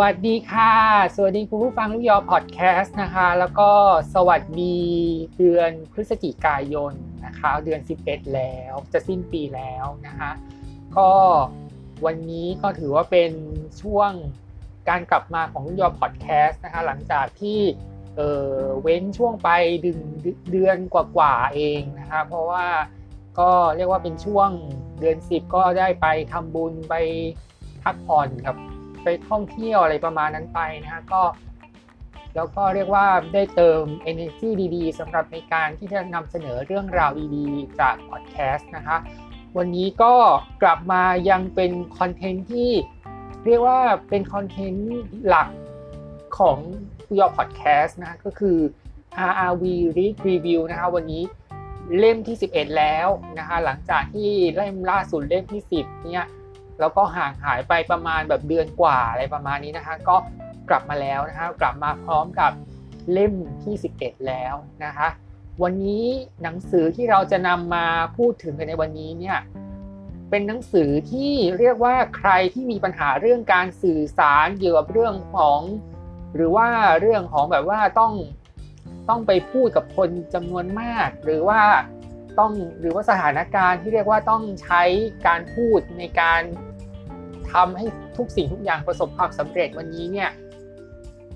วัสดีค่ะ สวัสดีคุณผู้ฟังลูกยอพอดแคสต์นะคะ แล้วก็สวัสดีเดือนพฤศจิกายนนะคะ เดือน 11 แล้วจะสิ้นปีแล้วนะคะก็วันนี้ก็ถือว่าเป็นช่วงการกลับมาของลูกยอพอดแคสต์นะคะ หลังจากที่เออเว้นช่วงไปดึงเดือนกว่าๆเองนะคะ เพราะว่าก็เรียกว่าเป็นช่วงเดือน 10 ก็ได้ไปทำบุญไปพักผ่อนกับ ไปท่องเที่ยวอะไรประมาณนั้นไปนะฮะก็แล้วก็เรียกว่าได้เติม energy ดีๆสำหรับในการที่จะนำเสนอเรื่องราวดีๆ จากพอดแคสต์นะคะ วันนี้ก็กลับมายังเป็นคอนเทนต์ที่เรียกว่าเป็นคอนเทนต์หลักของยอพอดแคสต์นะก็คือ RRV Read Review นะคะวันนี้เล่มที่ 11 แล้วนะคะหลังจากที่เล่มล่าสุดเล่มที่ 10เนี่ย แล้วก็ห่างหายไปประมาณแบบเดือนกว่าอะไรประมาณนี้นะคะก็กลับมาแล้วนะคะกลับมาพร้อมกับเล่มที่ 11 แล้วนะคะวันนี้หนังสือที่เราจะนำมาพูดถึงกันในวันนี้เนี่ยเป็นหนังสือที่เรียกว่าใครที่มีปัญหาเรื่องการสื่อสารเกี่ยวกับเรื่องของ หรือว่าเรื่องของแบบว่าต้องต้องไปพูดกับคนจำนวนมาก หรือว่าต้องหรือว่าสถานการณ์ที่เรียกว่าต้องใช้การพูดในการ ทำให้ทุกสิ่งทุกอย่างประสบความสำเร็จวันนี้เนี่ย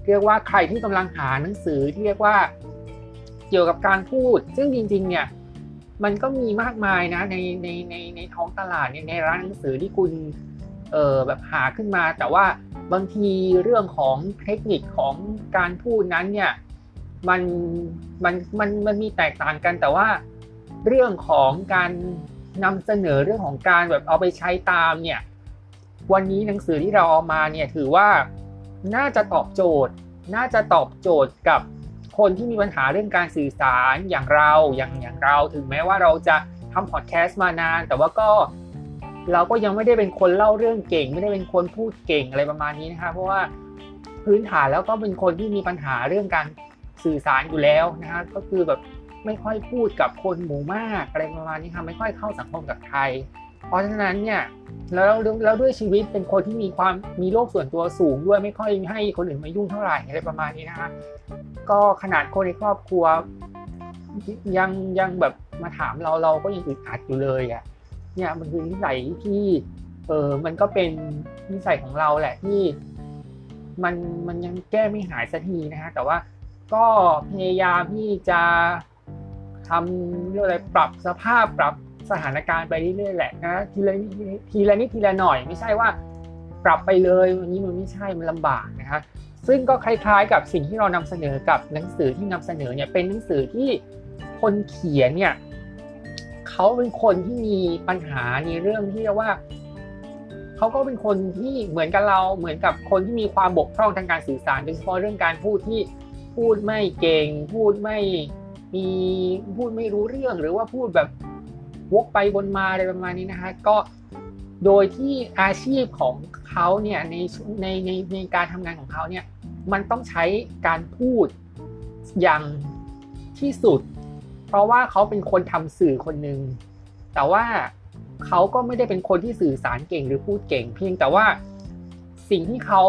เรียกว่าใครที่กำลังหาหนังสือที่เรียกว่าเกี่ยวกับการพูด ซึ่งจริง ๆ เนี่ย มันก็มีมากมายนะในในในในท้องตลาดในร้านหนังสือที่คุณเออแบบหาขึ้นมา แต่ว่าบางทีเรื่องของเทคนิคของการพูดนั้นเนี่ยมันมันมันมันมีแตกต่างกันแต่ว่าเรื่องของการนำเสนอเรื่องของการแบบเอาไปใช้ตามเนี่ย วันนี้หนังสือที่เราเอามาเนี่ยถือว่าน่าจะตอบโจทย์ น่าจะตอบโจทย์กับคนที่มีปัญหาเรื่องการสื่อสารอย่างเราอย่างอย่างเรา ถึงแม้ว่าเราจะทำพอดแคสต์มานาน แต่ว่าก็เราก็ยังไม่ได้เป็นคนเล่าเรื่องเก่ง ไม่ได้เป็นคนพูดเก่งอะไรประมาณนี้นะคะเพราะว่าพื้นฐานแล้วก็เป็นคนที่มีปัญหาเรื่องการสื่อสารอยู่แล้วนะคะก็คือแบบไม่ค่อยพูดกับคนหมู่มากอะไรประมาณนี้ค่ะไม่ค่อยเข้าสังคมกับใคร เพราะฉะนั้นเนี่ยแล้วแล้วด้วยชีวิตเป็นคนที่มีความมีโลกส่วนตัวสูงด้วยไม่ค่อยให้คนอื่นมายุ่งเท่าไหร่อะไรประมาณนี้นะคะก็ขนาดคนในครอบครัว ยังยังแบบมาถามเราเราก็ยังอึดอัดอยู่เลยอะเนี่ยมันคือนิสัยที่เออมันก็เป็นนิสัยของเราแหละที่ มันมันยังแก้ไม่หายสักทีนะฮะแต่ว่าก็พยายามที่จะทำเรื่องอะไรปรับสภาพปรับ สถานการณ์ไปเรื่อยๆแหละนะทีละนิดทีละนิดทีละหน่อย ไม่ใช่ว่าปรับไปเลยวันนี้มันไม่ใช่มันลำบากนะคะซึ่งก็คล้ายๆ กับสิ่งที่เรานำเสนอกับหนังสือที่นำเสนอเนี่ยเป็นหนังสือที่คนเขียนเนี่ยเขาเป็นคนที่มีปัญหาในเรื่องที่เรียกว่าเขาก็เป็นคนที่เหมือนกับเราเหมือนกับคนที่มีความบกพร่องทางการสื่อสารโดยเฉพาะเรื่องการพูดที่พูดไม่เก่ง พูดไม่มีพูดไม่รู้เรื่องหรือว่าพูดแบบ วกไปวนมาอะไรประมาณนี้นะคะก็โดยที่อาชีพของเขาเนี่ยในในในในการทำงานของเขาเนี่ยมันต้องใช้การพูดอย่างที่สุด เพราะว่าเขาเป็นคนทำสื่อคนหนึ่งแต่ว่าเขาก็ไม่ได้เป็นคนที่สื่อสารเก่งหรือพูดเก่ง เพียงแต่ว่าสิ่งที่เขา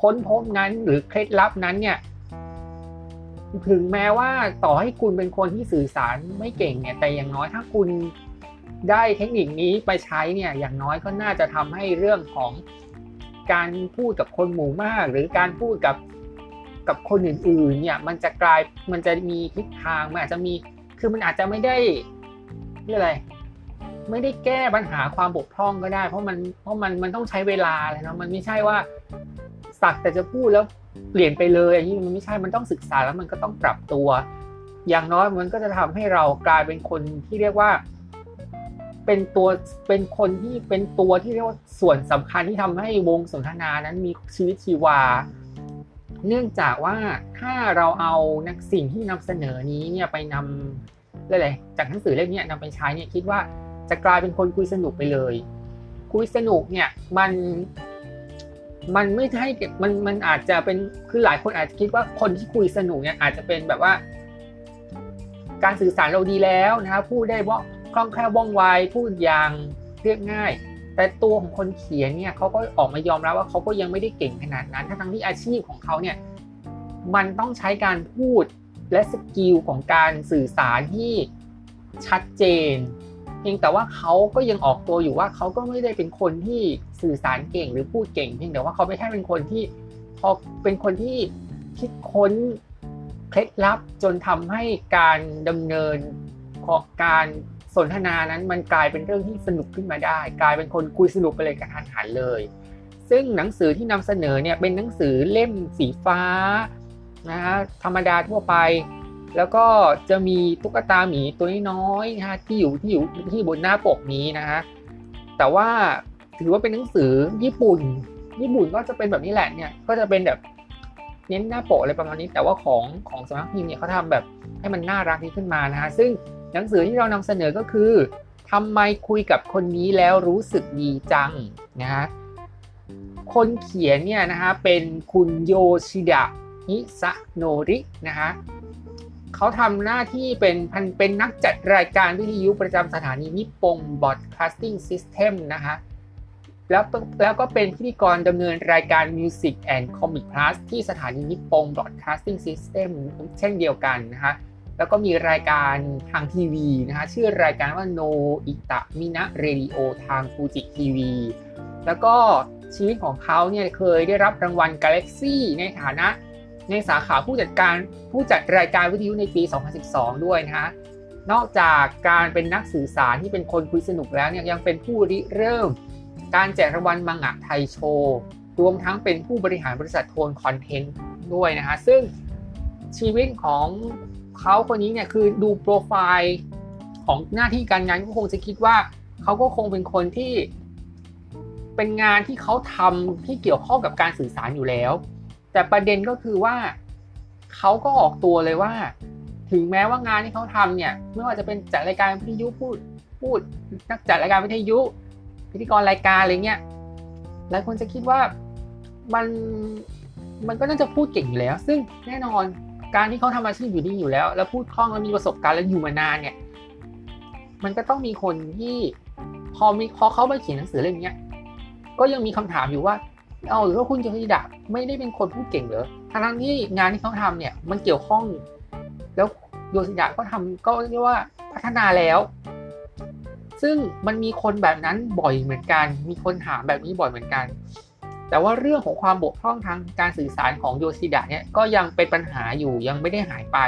ค้นพบนั้นหรือเคล็ดลับนั้นเนี่ย ถึงแม้ว่าต่อให้คุณเป็นคนที่สื่อสารไม่เก่งเนี่ยแต่อย่างน้อยถ้าคุณได้เทคนิคนี้ไปใช้เนี่ยอย่างน้อยก็น่าจะทำให้เรื่องของการพูดกับคนหมู่มาก หรือการพูดกับกับคนอื่นๆเนี่ยมันจะกลายมันจะมีทิศทางมันอาจจะมีคือมันอาจจะไม่ได้เรียกอะไร ไม่ได้แก้ปัญหาความบกพร่องก็ได้ เพราะมันเพราะมันมันต้องใช้เวลาเลยนะมันไม่ใช่ว่าสักแต่จะพูดแล้ว เปลี่ยนไปเลยอันนี้มันไม่ใช่มันต้องศึกษาแล้วมันก็ต้องปรับตัว อย่างน้อยมันก็จะทำให้เรากลายเป็นคนที่เรียกว่า เป็นตัวเป็นคนที่เป็นตัวที่เรียกว่าส่วนสำคัญที่ทำให้วงสนทนานั้นมีชีวิตชีวา เนื่องจากว่าถ้าเราเอานักสิ่งที่นำเสนอนี้เนี่ยไปนำอะไรจากหนังสือเล่มนี้นำไปใช้เนี่ยคิดว่าจะกลายเป็นคนคุยสนุกไปเลย คุยสนุกเนี่ยมัน มันไม่ใช่มันมันอาจจะเป็นคือหลายคนอาจจะคิดว่าคนที่คุยสนุกเนี่ยอาจจะเป็นแบบว่า การสื่อสารเราดีแล้วนะครับพูดได้ว่าคล่องแคล่วว่องไวพูดอย่างเรียบง่าย แต่ตัวของคนเขียนเนี่ยเขาก็ออกมายอมรับว่าเขาก็ยังไม่ได้เก่งขนาดนั้นทั้งที่อาชีพของเขาเนี่ยมันต้องใช้การพูดและสกิลของการสื่อสารที่ชัดเจน พียงแต่ว่าเขาก็ยังออกตัวอยู่ว่าเขาก็ไม่ได้เป็นคนที่สื่อสารเก่งหรือพูดเก่งเพียงแต่ว่าเขาไม่ใช่เป็นคนที่พอเป็นคนที่คิดค้นเคล็ดลับจนทำให้การดำเนินการสนทนานั้นมันกลายเป็นเรื่องที่สนุกขึ้นมาได้ กลายเป็นคนคุยสนุกไปเลยกระทันหันเลย ซึ่งหนังสือที่นำเสนอเนี่ยเป็นหนังสือเล่มสีฟ้านะฮะธรรมดาทั่วไป แล้วก็จะมีตุ๊กตาหมีตัวน้อยๆนะฮะที่อยู่ที่อยู่ที่บนหน้าปกนี้นะฮะแต่ว่าถือว่าเป็นหนังสือญี่ปุ่น ญี่ปุ่นก็จะเป็นแบบนี้แหละเนี่ยก็จะเป็นแบบเน้นหน้าปกอะไรประมาณนี้ แต่ว่าของของสำนักพิมพ์เนี่ยเขาทำแบบให้มันน่ารักนี้ขึ้นมานะฮะซึ่งหนังสือที่เรานำเสนอก็คือทำไมคุยกับคนนี้แล้วรู้สึกดีจังนะฮะคนเขียนเนี่ยนะฮะเป็นคุณโยชิดะฮิซะโนรินะฮะ เขาทำหน้าที่เป็นพันเป็นนักจัดรายการวิทยุประจำสถานีนิปปงBroadcasting System นะฮะแล้วแล้วก็เป็นพิธีกรดำเนินรายการ Music and Comic Plus ที่สถานี Nippon Broadcasting System เช่นเดียวกันนะฮะแล้วก็มีรายการทางทีวีนะฮะชื่อรายการว่า Noitamina Radio ทางฟูจิทีวีแล้วก็ชีวิตของเขาเนี่ยเคยได้รับรางวัล Galaxy ในฐานะ ในสาขาผู้จัดการผู้จัดรายการวิทยุในปี 2012 ด้วยนะฮะนอกจากการเป็นนักสื่อสารที่เป็นคนคุยสนุกแล้วเนี่ยยังเป็นผู้ริเริ่ม การแจกรางวัลมังงะไทยโชว์รวมทั้งเป็นผู้บริหารบริษัทโทนคอนเทนต์ด้วยนะฮะซึ่งชีวิตของเขาคนนี้เนี่ยคือดูโปรไฟล์ของหน้าที่การงานก็คงจะคิดว่าเขาก็คงเป็นคนที่เป็นงานที่เขาทำที่เกี่ยวข้องกับการสื่อสารอยู่แล้ว แต่ประเด็นก็คือว่าเขาก็ออกตัวเลยว่า ถึงแม้ว่างานที่เขาทำเนี่ย ไม่ว่าจะเป็นจัดรายการวิทยุพูดพูด นักจัดรายการวิทยุ พิธีกรรายการอะไรเงี้ยหลายคนจะคิดว่ามันมันก็น่าจะพูดเก่งอยู่แล้ว ซึ่งแน่นอนการที่เขาทำอาชีพอยู่นี่อยู่แล้ว แล้วพูดคล่องแล้วมีประสบการณ์แล้วอยู่มานานเนี่ย มันก็ต้องมีคนที่พอมีพอเขาไปเขียนหนังสือเล่มนี้ก็ยังมีคำถามอยู่ว่า เอาหรือว่าคุณโยชิดะไม่ได้เป็นคนพูดเก่งเหรอทั้งที่งานที่เขาทำเนี่ย มันเกี่ยวข้อง แล้วโยชิดะก็ทำก็เรียกว่าพัฒนาแล้ว ซึ่งมันมีคนแบบนั้นบ่อยเหมือนกัน มีคนถามแบบนี้บ่อยเหมือนกัน แต่ว่าเรื่องของความบกพร่องทางการสื่อสารของโยชิดะเนี่ยก็ยังเป็นปัญหาอยู่ยังไม่ได้หายไป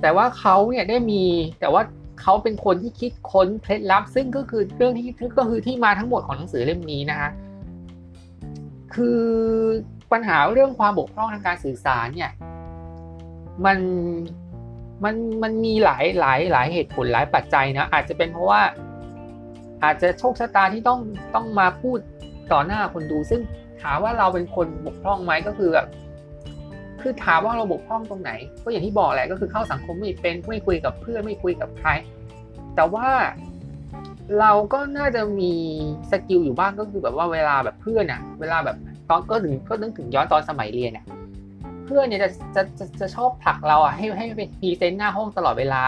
แต่ว่าเขาเนี่ยได้มีแต่ว่าเขาเป็นคนที่คิดค้นเคล็ดลับ ซึ่งก็คือเรื่องที่ก็คือที่มาทั้งหมดของหนังสือเล่มนี้นะฮะ คือปัญหาเรื่องความบกพร่องทางการสื่อสารเนี่ยมันมันมันมีหลายหลายหลายเหตุผลหลายปัจจัยนะอาจจะเป็นเพราะว่าอาจจะโชคชะตาที่ต้องต้องมาพูดต่อหน้าคนดู ซึ่งถามว่าเราเป็นคนบกพร่องไหมก็คือแบบคือถามว่าเราบกพร่องตรงไหน ก็อย่างที่บอกแหละก็คือเข้าสังคมไม่เป็นไม่คุยกับเพื่อนไม่คุยกับใคร แต่ว่า เราก็น่าจะมี skill อยู่บ้างก็คือแบบว่าเวลาแบบเพื่อนอะเวลาแบบตอนก็ถึงก็นึกถึงย้อนตอนสมัยเรียนเนี่ยเพื่อนเนี่ยจะจะจะจะชอบผลักเราอะให้ให้เป็น present หน้าห้องตลอดเวลา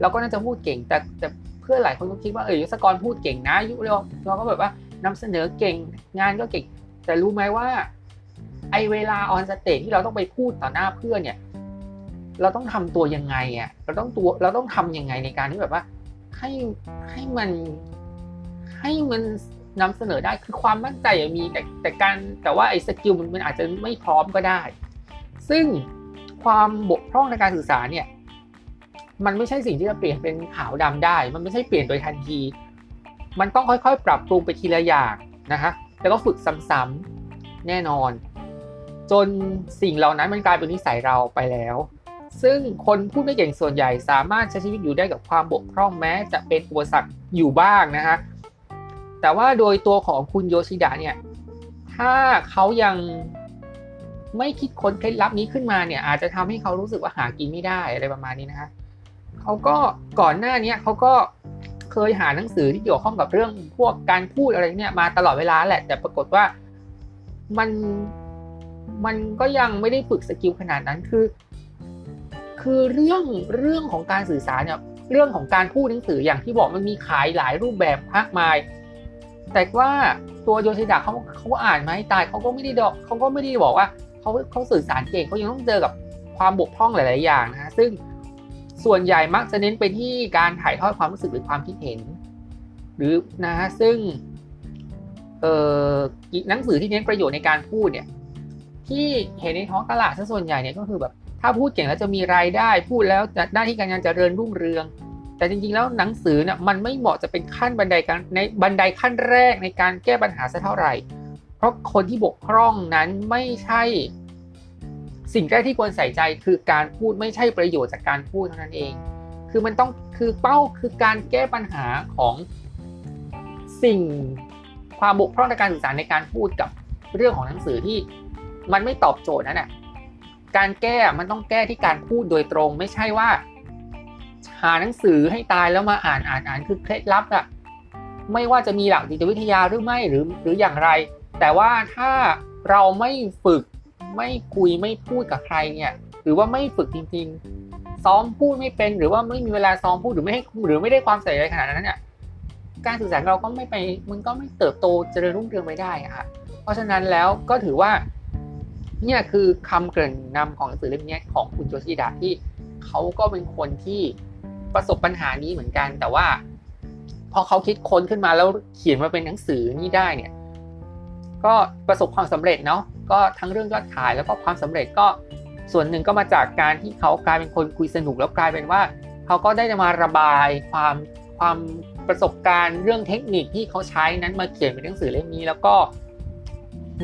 เราก็น่าจะพูดเก่ง แต่แต่เพื่อนหลายคนก็คิดว่าเออยุสกรพูดเก่งนะยุเราเราก็แบบว่านำเสนอเก่งงานก็เก่ง แต่รู้ไหมว่า ไอ้เวลา on stage ที่เราต้องไปพูดต่อหน้าเพื่อนเนี่ย เราต้องทำตัวยังไงอะเราต้องตัวเราต้องทํำยังไงในการที่แบบว่า ให้ให้มันให้มันนำเสนอได้คือความมั่นใจมีแต่แต่การแต่ว่าไอ้สกิลมันมันอาจจะไม่พร้อมก็ได้ ซึ่งความบกพร่องในการสื่อสารเนี่ย มันไม่ใช่สิ่งที่จะเปลี่ยนเป็นขาวดำได้ มันไม่ใช่เปลี่ยนโดยทันที มันต้องค่อยๆ ปรับปรุงไปทีละอย่างนะฮะแล้วก็ฝึกซ้ำๆแน่นอน จนสิ่งเหล่านั้นมันกลายเป็นนิสัยเราไปแล้ว ซึ่งคนพูดไม่เก่งส่วนใหญ่สามารถใช้ชีวิตอยู่ได้กับความบกพร่องแม้ จะเป็นอุปสรรคอยู่บ้างนะฮะแต่ว่าโดยตัวของคุณโยชิดะเนี่ย ถ้าเขายังไม่คิดค้นเคล็ดลับนี้ขึ้นมาเนี่ย อาจจะทำให้เขารู้สึกว่าหากินไม่ได้อะไรประมาณนี้นะฮะเขาก็ก่อนหน้านี้เขาก็เคยหาหนังสือที่เกี่ยวข้องกับเรื่องพวกการพูดอะไรเนี่ยมาตลอดเวลาแหละ แต่ปรากฏว่ามันมันก็ยังไม่ได้ฝึกสกิลขนาดนั้นคือ คือเรื่องเรื่องของการสื่อสารเนี่ยเรื่องของการพูดหนังสืออย่างที่บอกมันมีขายหลายรูปแบบมากมาย แต่ว่าตัวโยชิดะเขาเขาอ่านมาให้ตายเขาก็ไม่ได้ดอกเขาก็ไม่ได้บอกว่าเขาเขาสื่อสารเก่งเขายังต้องเจอกับความบกพร่องหลาย ๆ อย่างนะซึ่งส่วนใหญ่มักจะเน้นไปที่การถ่ายทอดความรู้สึกหรือความคิดเห็น หรือนะฮะซึ่งเอ่อหนังสือที่เน้นประโยชน์ในการพูดเนี่ยที่เห็นในท้องตลาดซะส่วนใหญ่เนี่ยก็คือแบบ ถ้าพูดเก่งแล้วจะมีรายได้ พูดแล้วจะหน้าที่การงานจะเริญรุ่งเรือง แต่จริงๆแล้วหนังสือเนี่ยมันไม่เหมาะจะเป็นขั้นบันไดการในบันไดขั้นแรกในการแก้ปัญหาสักเท่าไหร่ เพราะคนที่บกพร่องนั้นไม่ใช่ สิ่งแรกที่ควรใส่ใจคือการพูดไม่ใช่ประโยชน์จากการพูดเท่านั้นเอง คือมันต้องคือเป้าคือการแก้ปัญหาของสิ่งความบกพร่องในการสื่อสารในการพูดกับเรื่องของหนังสือที่มันไม่ตอบโจทย์นั่นแหละ การแก้มันต้องแก้ที่การพูดโดยตรง ไม่ใช่ว่า หาหนังสือให้ตายแล้วมาอ่านอ่านอ่านคือเคล็ดลับอะไม่ว่าจะมีหลักจิตวิทยาหรือไม่หรือหรืออย่างไร แต่ว่าถ้าเราไม่ฝึกไม่คุยไม่พูดกับใครเนี่ย หรือว่าไม่ฝึกจริงๆ ซ้อมพูดไม่เป็นหรือว่าไม่มีเวลาซ้อมพูดหรือไม่ให้หรือไม่ได้ความใส่ใจขนาดนั้นเนี่ยการสื่อสารเราก็ไม่ไปมันก็ไม่เติบโตเจริญรุ่งเรืองไปได้อะค่ะเพราะฉะนั้นแล้วก็ถือว่า เนี่ยคือคำเกริ่นนำของหนังสือเล่มนี้ของคุณโจชิดะที่เขาก็เป็นคนที่ประสบปัญหานี้เหมือนกัน แต่ว่า พอเขาคิดค้นขึ้นมาแล้วเขียนมาเป็นหนังสือนี้ได้เนี่ย ก็ประสบความสำเร็จเนาะก็ทั้งเรื่องยอดขายแล้วก็ความสำเร็จก็ส่วนหนึ่งก็มาจากการที่เขากลายเป็นคนคุยสนุกแล้วกลายเป็นว่า เขาก็ได้มาระบายความความประสบการณ์เรื่องเทคนิคที่เขาใช้นั้นมาเขียนเป็นหนังสือเล่มนี้แล้วก็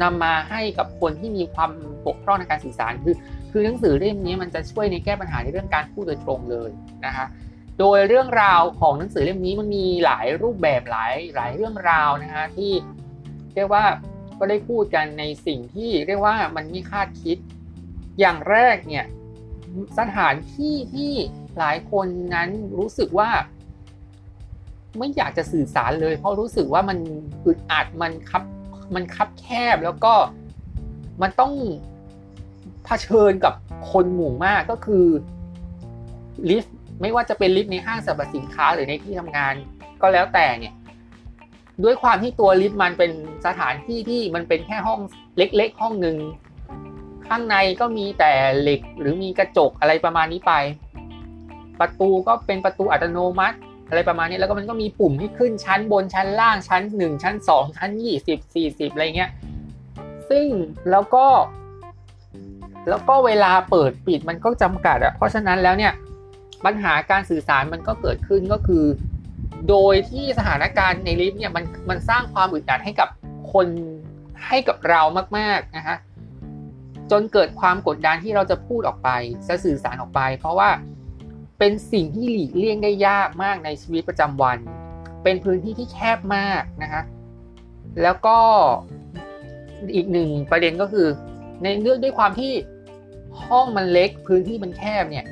นำมาให้กับคนที่มีความบกพร่องในการสื่อสารคือคือหนังสือเล่มนี้มันจะช่วยในแก้ปัญหาในเรื่องการพูดโดยตรงเลยนะคะโดยเรื่องราวของหนังสือเล่มนี้มันมีหลายรูปแบบหลายหลายเรื่องราวนะคะที่เรียกว่าก็ได้พูดกันในสิ่งที่เรียกว่ามันไม่คาดคิด อย่างแรกเนี่ยสถานที่ที่หลายคนนั้นรู้สึกว่า ไม่อยากจะสื่อสารเลย เพราะรู้สึกว่ามันอึดอัดมันคับ มันคับแคบแล้วก็มันต้องเผชิญกับคนหมู่มากก็คือลิฟต์ไม่ว่าจะเป็นลิฟต์ในห้างสรรพสินค้าหรือในที่ทำงานก็แล้วแต่เนี่ย ด้วยความที่ตัวลิฟต์มันเป็นสถานที่ที่มันเป็นแค่ห้องเล็ก ๆ ห้องหนึ่งข้างในก็มีแต่เหล็กหรือมีกระจกอะไรประมาณนี้ไป ประตูก็เป็นประตูอัตโนมัติ อะไรประมาณนี้แล้วก็มันก็มีปุ่มที่ขึ้นชั้นบนชั้นล่างชั้น 1 ชั้น 2 ชั้น 20 40 อะไรเงี้ยซึ่งแล้วก็ แล้วก็เวลาเปิดปิดมันก็จำกัดอะเพราะฉะนั้นแล้วเนี่ยปัญหาการสื่อสารมันก็เกิดขึ้นก็คือ โดยที่สถานการณ์ในลิฟต์เนี่ยมันมันสร้างความอึดอัดให้กับคนให้กับเรามากๆนะคะจนเกิดความกดดันที่เราจะพูดออกไปจะสื่อสารออกไป เพราะว่า เป็นสิ่งที่หลีกเลี่ยงได้ยากมากในชีวิตประจำวัน เป็นพื้นที่ที่แคบมากนะคะ แล้วก็อีกหนึ่งประเด็นก็คือ ในเรื่องด้วยความที่ห้องมันเล็กพื้นที่มันแคบเนี่ย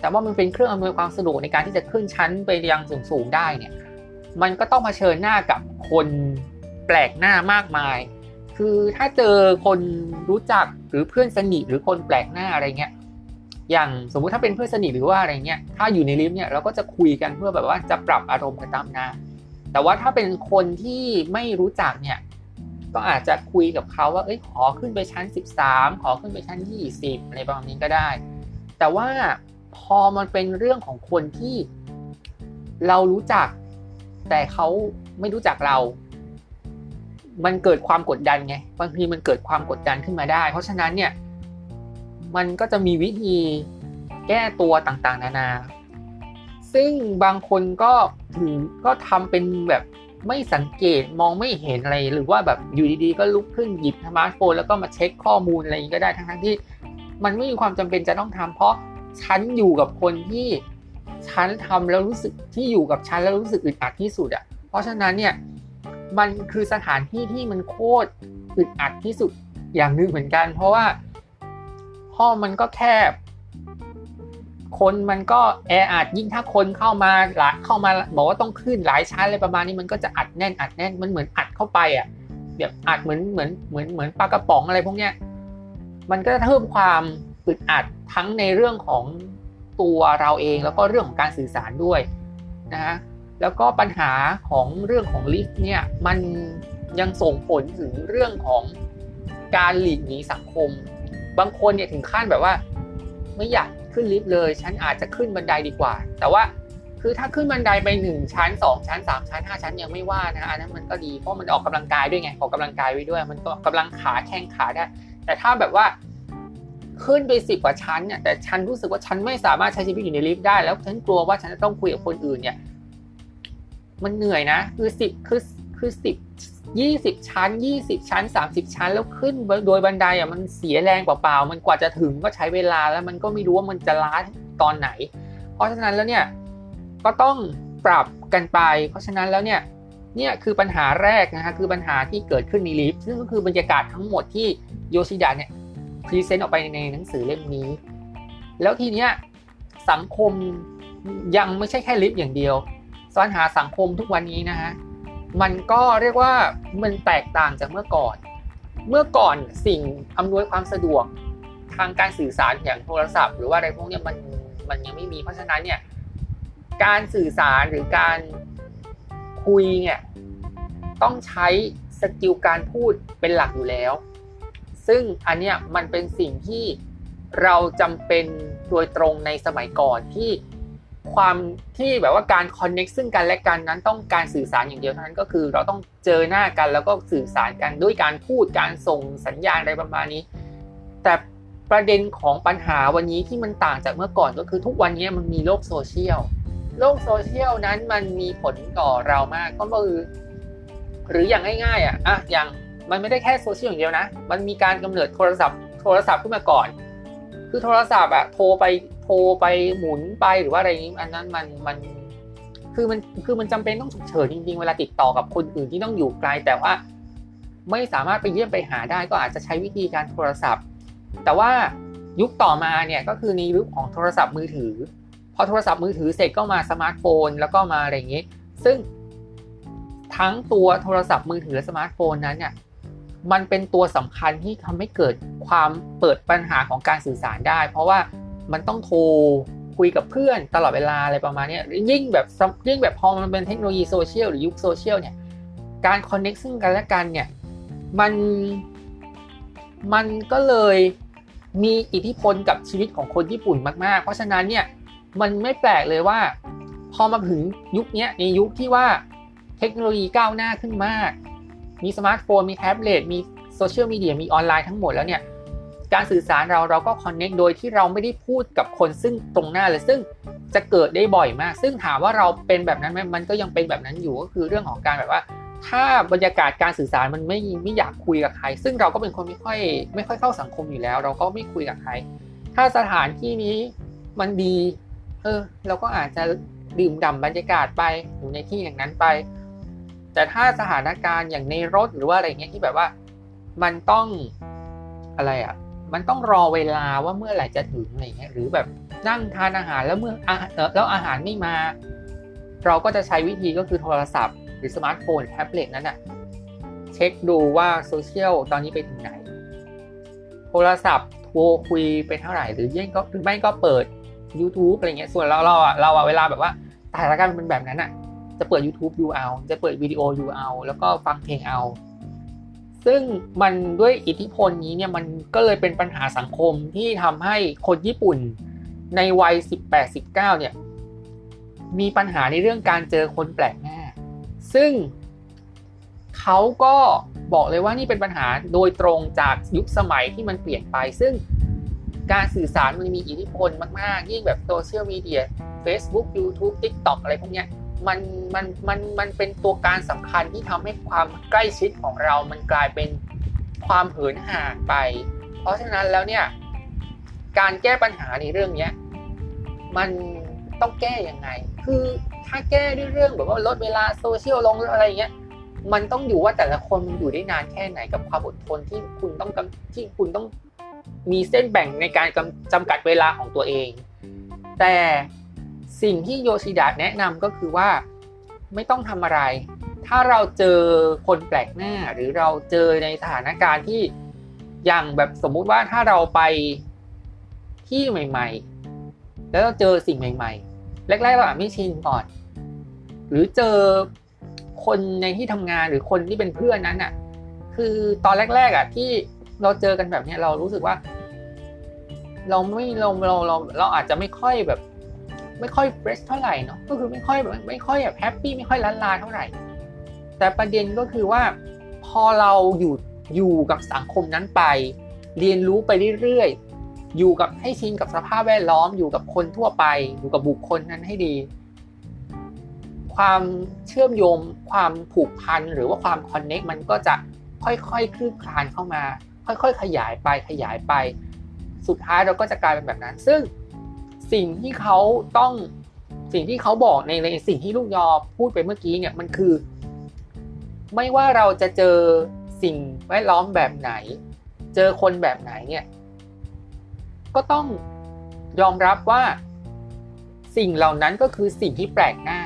แต่ว่ามันเป็นเครื่องอำนวยความสะดวกในการที่จะขึ้นชั้นไปยังสูงๆได้เนี่ย มันก็ต้องมาเชิญหน้ากับคนแปลกหน้ามากมาย คือถ้าเจอคนรู้จักหรือเพื่อนสนิทหรือคนแปลกหน้าอะไรเงี้ย อย่างสมมุติถ้าเป็นเพื่อนสนิทหรือว่าอะไรเงี้ยถ้าอยู่ในลิฟต์เนี่ยเราก็จะคุยกันเพื่อแบบว่าจะปรับอารมณ์กันตามน้าแต่ว่าถ้าเป็นคนที่ไม่รู้จักเนี่ยก็อาจจะคุยกับเขาว่าเอ้ยขอขึ้นไปชั้น 13 ขอขึ้นไปชั้น 20อะไรประมาณนี้ก็ได้ แต่ว่าพอมันเป็นเรื่องของคนที่เรารู้จัก แต่เขาไม่รู้จักเรา มันเกิดความกดดันไงบางทีมันเกิดความกดดันขึ้นมาได้ เพราะฉะนั้นเนี่ย มันก็จะมีวิธีแก้ตัวต่างๆ นานา ซึ่งบางคนก็ถึงก็ทำเป็นแบบไม่สังเกตมองไม่เห็นอะไร หรือว่าแบบอยู่ดีๆ ก็ลุกขึ้นหยิบสมาร์ทโฟนแล้วก็มาเช็คข้อมูลอะไรอย่างนี้ก็ได้ทั้งๆที่ มันไม่มีความจำเป็นจะต้องทำเพราะฉันอยู่กับคนที่ฉันทำแล้วรู้สึกที่อยู่กับฉันแล้วรู้สึกอึดอัดที่สุดอะ เพราะฉะนั้นเนี่ยมันคือสถานที่ที่มันโคตรอึดอัดที่สุดอย่างหนึ่งเหมือนกัน เพราะว่า ห้องมันก็แคบ คนมันก็แออัดยิ่งถ้าคนเข้ามาหลายเข้ามาบอกว่าต้องขึ้นหลายชั้นอะไรประมาณนี้มันก็จะอัดแน่นอัดแน่นมันเหมือนอัดเข้าไปอะแบบอัดเหมือนเหมือนเหมือนเหมือนปลากระป๋องอะไรพวกเนี้ยมันก็จะเพิ่มความอึดอัดทั้งในเรื่องของตัวเราเองแล้วก็เรื่องของการสื่อสารด้วยนะฮะแล้วก็ปัญหาของเรื่องของลิฟต์เนี่ยมันยังส่งผลถึงเรื่องของการหลีกหนีสังคม บางคนเนี่ยถึงขั้นแบบว่า ไม่อยากขึ้นลิฟต์เลย ฉันอาจจะขึ้นบันไดดีกว่า แต่ว่าคือถ้าขึ้นบันไดไปหนึ่งชั้นสองชั้นสามชั้นห้าชั้นยังไม่ว่านะอันนั้นมันก็ดีเพราะมันออกกำลังกายด้วยไงออกกำลังกายไว้ด้วย มันก็กำลังขาแข้งขาได้ แต่ถ้าแบบว่าขึ้นไปสิบกว่าชั้นเนี่ยแต่ฉันรู้สึกว่าฉันไม่สามารถใช้ชีวิตอยู่ในลิฟต์ได้ แล้วฉันกลัวว่าฉันจะต้องคุยกับคนอื่นเนี่ย มันเหนื่อยนะ คือสิบคือคือสิบ ยี่สิบชั้นยี่สิบชั้นสามสิบชั้นแล้วขึ้นโดยบันไดอะมันเสียแรงเปล่าๆมันกว่าจะถึงก็ใช้เวลาแล้วมันก็ไม่รู้ว่ามันจะล้าตอนไหน เพราะฉะนั้นแล้วเนี่ยก็ต้องปรับกันไป เพราะฉะนั้นแล้วเนี่ยเนี่ยคือปัญหาแรกนะฮะคือปัญหาที่เกิดขึ้นในลิฟต์ซึ่งก็คือบรรยากาศทั้งหมดที่โยชิดะเนี่ย present ออกไปในหนังสือเล่มนี้ แล้วทีเนี้ยสังคมยังไม่ใช่แค่ลิฟต์อย่างเดียวปัญหาสังคมทุกวันนี้นะฮะ มันก็เรียกว่ามันแตกต่างจากเมื่อก่อน เมื่อก่อนสิ่งอำนวยความสะดวกทางการสื่อสารอย่างโทรศัพท์ หรือว่าอะไรพวกนี้มันมันยังไม่มี เพราะฉะนั้นเนี่ยการสื่อสารหรือการคุยเนี่ยต้องใช้สกิลการพูดเป็นหลักอยู่แล้ว ซึ่งอันเนี้ยมันเป็นสิ่งที่เราจำเป็นโดยตรงในสมัยก่อนที่ ความที่แบบว่าการ connect ซึ่งกันและกันนั้นต้องการสื่อสารอย่างเดียวเท่านั้นก็คือ เราต้องเจอหน้ากันแล้วก็สื่อสารกันด้วยการพูดการส่งสัญญาณอะไรประมาณนี้ แต่ประเด็นของปัญหาวันนี้ที่มันต่างจากเมื่อก่อนก็คือทุกวันนี้มันมีโลกโซเชียลโลกโซเชียลนั้นมันมีผลต่อเรามากก็คือหรืออย่างง่ายๆอะอะอย่างมันไม่ได้แค่โซเชียลอย่างเดียวนะ มันมีการกำเนิดโทรศัพท์ โทรศัพท์ขึ้นมาก่อน คือโทรศัพท์อะโทรไป โทรไปหมุนไปหรือว่าอะไรนี้อันนั้นมันมันคือมันคือมันจำเป็นต้องฉุกเฉินจริงๆ เวลาติดต่อกับคนอื่นที่ต้องอยู่ไกล แต่ว่าไม่สามารถไปเยี่ยมไปหาได้ก็อาจจะใช้วิธีการโทรศัพท์ แต่ว่ายุคต่อมาเนี่ยก็คือในยุคของโทรศัพท์มือถือ พอโทรศัพท์มือถือเสร็จก็มาสมาร์ทโฟน แล้วก็มาอะไรอย่างนี้ ซึ่งทั้งตัวโทรศัพท์มือถือและสมาร์ทโฟนนั้นเนี่ยมันเป็นตัวสำคัญที่ทำให้เกิดความเปิดปัญหาของการสื่อสารได้ เพราะว่า มันต้องโทรคุยกับเพื่อนตลอดเวลาอะไรประมาณนี้ยิ่งแบบยิ่งแบบพอมันเป็นเทคโนโลยีโซเชียลหรือยุคโซเชียลเนี่ย การคอนเน็กซึ่งกันและกันเนี่ยมันมันก็เลยมีอิทธิพลกับชีวิตของคนญี่ปุ่นมาก ๆ เพราะฉะนั้นเนี่ยมันไม่แปลกเลยว่า พอมาถึงยุคนี้ในยุคที่ว่าเทคโนโลยีก้าวหน้าขึ้นมาก มีสมาร์ทโฟน มีแท็บเล็ตมีโซเชียลมีเดียมีออนไลน์ทั้งหมดแล้วเนี่ย การสื่อสารเราเราก็ connect โดยที่เราไม่ได้พูดกับคนซึ่งตรงหน้าเลยซึ่งจะเกิดได้บ่อยมาก ซึ่งถามว่าเราเป็นแบบนั้นไหมมันก็ยังเป็นแบบนั้นอยู่ก็คือเรื่องของการแบบว่า ถ้าบรรยากาศการสื่อสารมันไม่ไม่อยากคุยกับใคร ซึ่งเราก็เป็นคนไม่ค่อยไม่ค่อยเข้าสังคมอยู่แล้ว เราก็ไม่คุยกับใคร ถ้าสถานที่นี้มันดี เออ เราก็อาจจะดื่มด่ำบรรยากาศไปอยู่ในที่อย่างนั้นไป แต่ถ้าสถานการณ์อย่างในรถหรือว่าอะไรเงี้ยที่แบบว่า มันต้องอะไรอะ่ะ มันต้องรอเวลาว่าเมื่อไหร่จะถึงอะไรเงี้ยหรือแบบนั่งทานอาหารแล้วเมื่อแล้วอาหารไม่มา เราก็จะใช้วิธีก็คือโทรศัพท์ หรือสมาร์ทโฟนแท็บเล็ตนั้นอะเช็คดูว่าโซเชียลตอนนี้ไปถึงไหน โทรศัพท์โทรคุยไปเท่าไหร่ หรือยังก็หรือไม่ก็เปิด YouTube อะไรเงี้ยส่วนเราเราอะเราอะเวลาแบบว่าสถานการณ์เป็นแบบนั้นอะจะเปิด YouTube ดูเอา จะเปิดวิดีโอดูเอา แล้วก็ฟังเพลงเอา ซึ่งมันด้วยอิทธิพลนี้เนี่ยมันก็เลยเป็นปัญหาสังคมที่ทำให้คนญี่ปุ่นในวัย 18-19เนี่ยมีปัญหาในเรื่องการเจอคนแปลกหน้า ซึ่งเขาก็บอกเลยว่านี่เป็นปัญหาโดยตรงจากยุคสมัยที่มันเปลี่ยนไป ซึ่งการสื่อสารมันมีอิทธิพลมาก ๆ ยิ่งแบบโซเชียลมีเดีย Facebook YouTube TikTok อะไรพวกเนี้ย มันมันมันมันเป็นตัวการสำคัญที่ทำให้ความใกล้ชิดของเรา มันกลายเป็นความเหินห่างไป เพราะฉะนั้นแล้วเนี่ยการแก้ปัญหาในเรื่องเนี้ยมันต้องแก้ยังไง คือถ้าแก้ด้วยเรื่องแบบว่าลดเวลาโซเชียลลงหรืออะไรเงี้ย มันต้องอยู่ว่าแต่ละคนมันอยู่ได้นานแค่ไหนกับความอดทนที่คุณต้องที่คุณต้องมีเส้นแบ่งในการจำกัดเวลาของตัวเอง แต่ สิ่งที่โยชิดะแนะนำก็คือว่าไม่ต้องทำอะไร ถ้าเราเจอคนแปลกหน้าหรือเราเจอในสถานการณ์ที่อย่างแบบสมมุติว่าถ้าเราไปที่ใหม่ ๆ แล้วเราเจอสิ่งใหม่ ๆ แรกๆเราอาจไม่ชินก่อน หรือเจอคนในที่ทำงานหรือคนที่เป็นเพื่อนนั้นอะ คือตอนแรกๆอะ ที่เราเจอกันแบบเนี้ยเรารู้สึกว่า เราไม่เราเราเราเราอาจจะไม่ค่อยแบบ ไม่ค่อย fresh เท่าไหร่เนาะก็คือไม่ค่อยแบบไม่ค่อยแบบ happy ไม่ค่อยลั้ลลาเท่าไหร่ แต่ประเด็นก็คือว่าพอเราอยู่อยู่กับสังคมนั้นไป เรียนรู้ไปเรื่อยๆ อยู่กับให้ชินกับสภาพแวดล้อมอยู่กับคนทั่วไป อยู่กับบุคคลนั้นให้ดี ความเชื่อมโยงความผูกพันหรือว่าความคอนเน็กมันก็จะค่อยๆคลื่นคลานเข้ามา ค่อยๆ ขยายไปขยายไป สุดท้ายเราก็จะกลายเป็นแบบนั้น ซึ่ง สิ่งที่เขาต้องสิ่งที่เขาบอกในในสิ่งที่ลูกยอพูดไปเมื่อกี้เนี่ยมันคือ ไม่ว่าเราจะเจอสิ่งแวดล้อมแบบไหน เจอคนแบบไหนเนี่ย ก็ต้องยอมรับว่า สิ่งเหล่านั้นก็คือสิ่งที่แปลกหน้า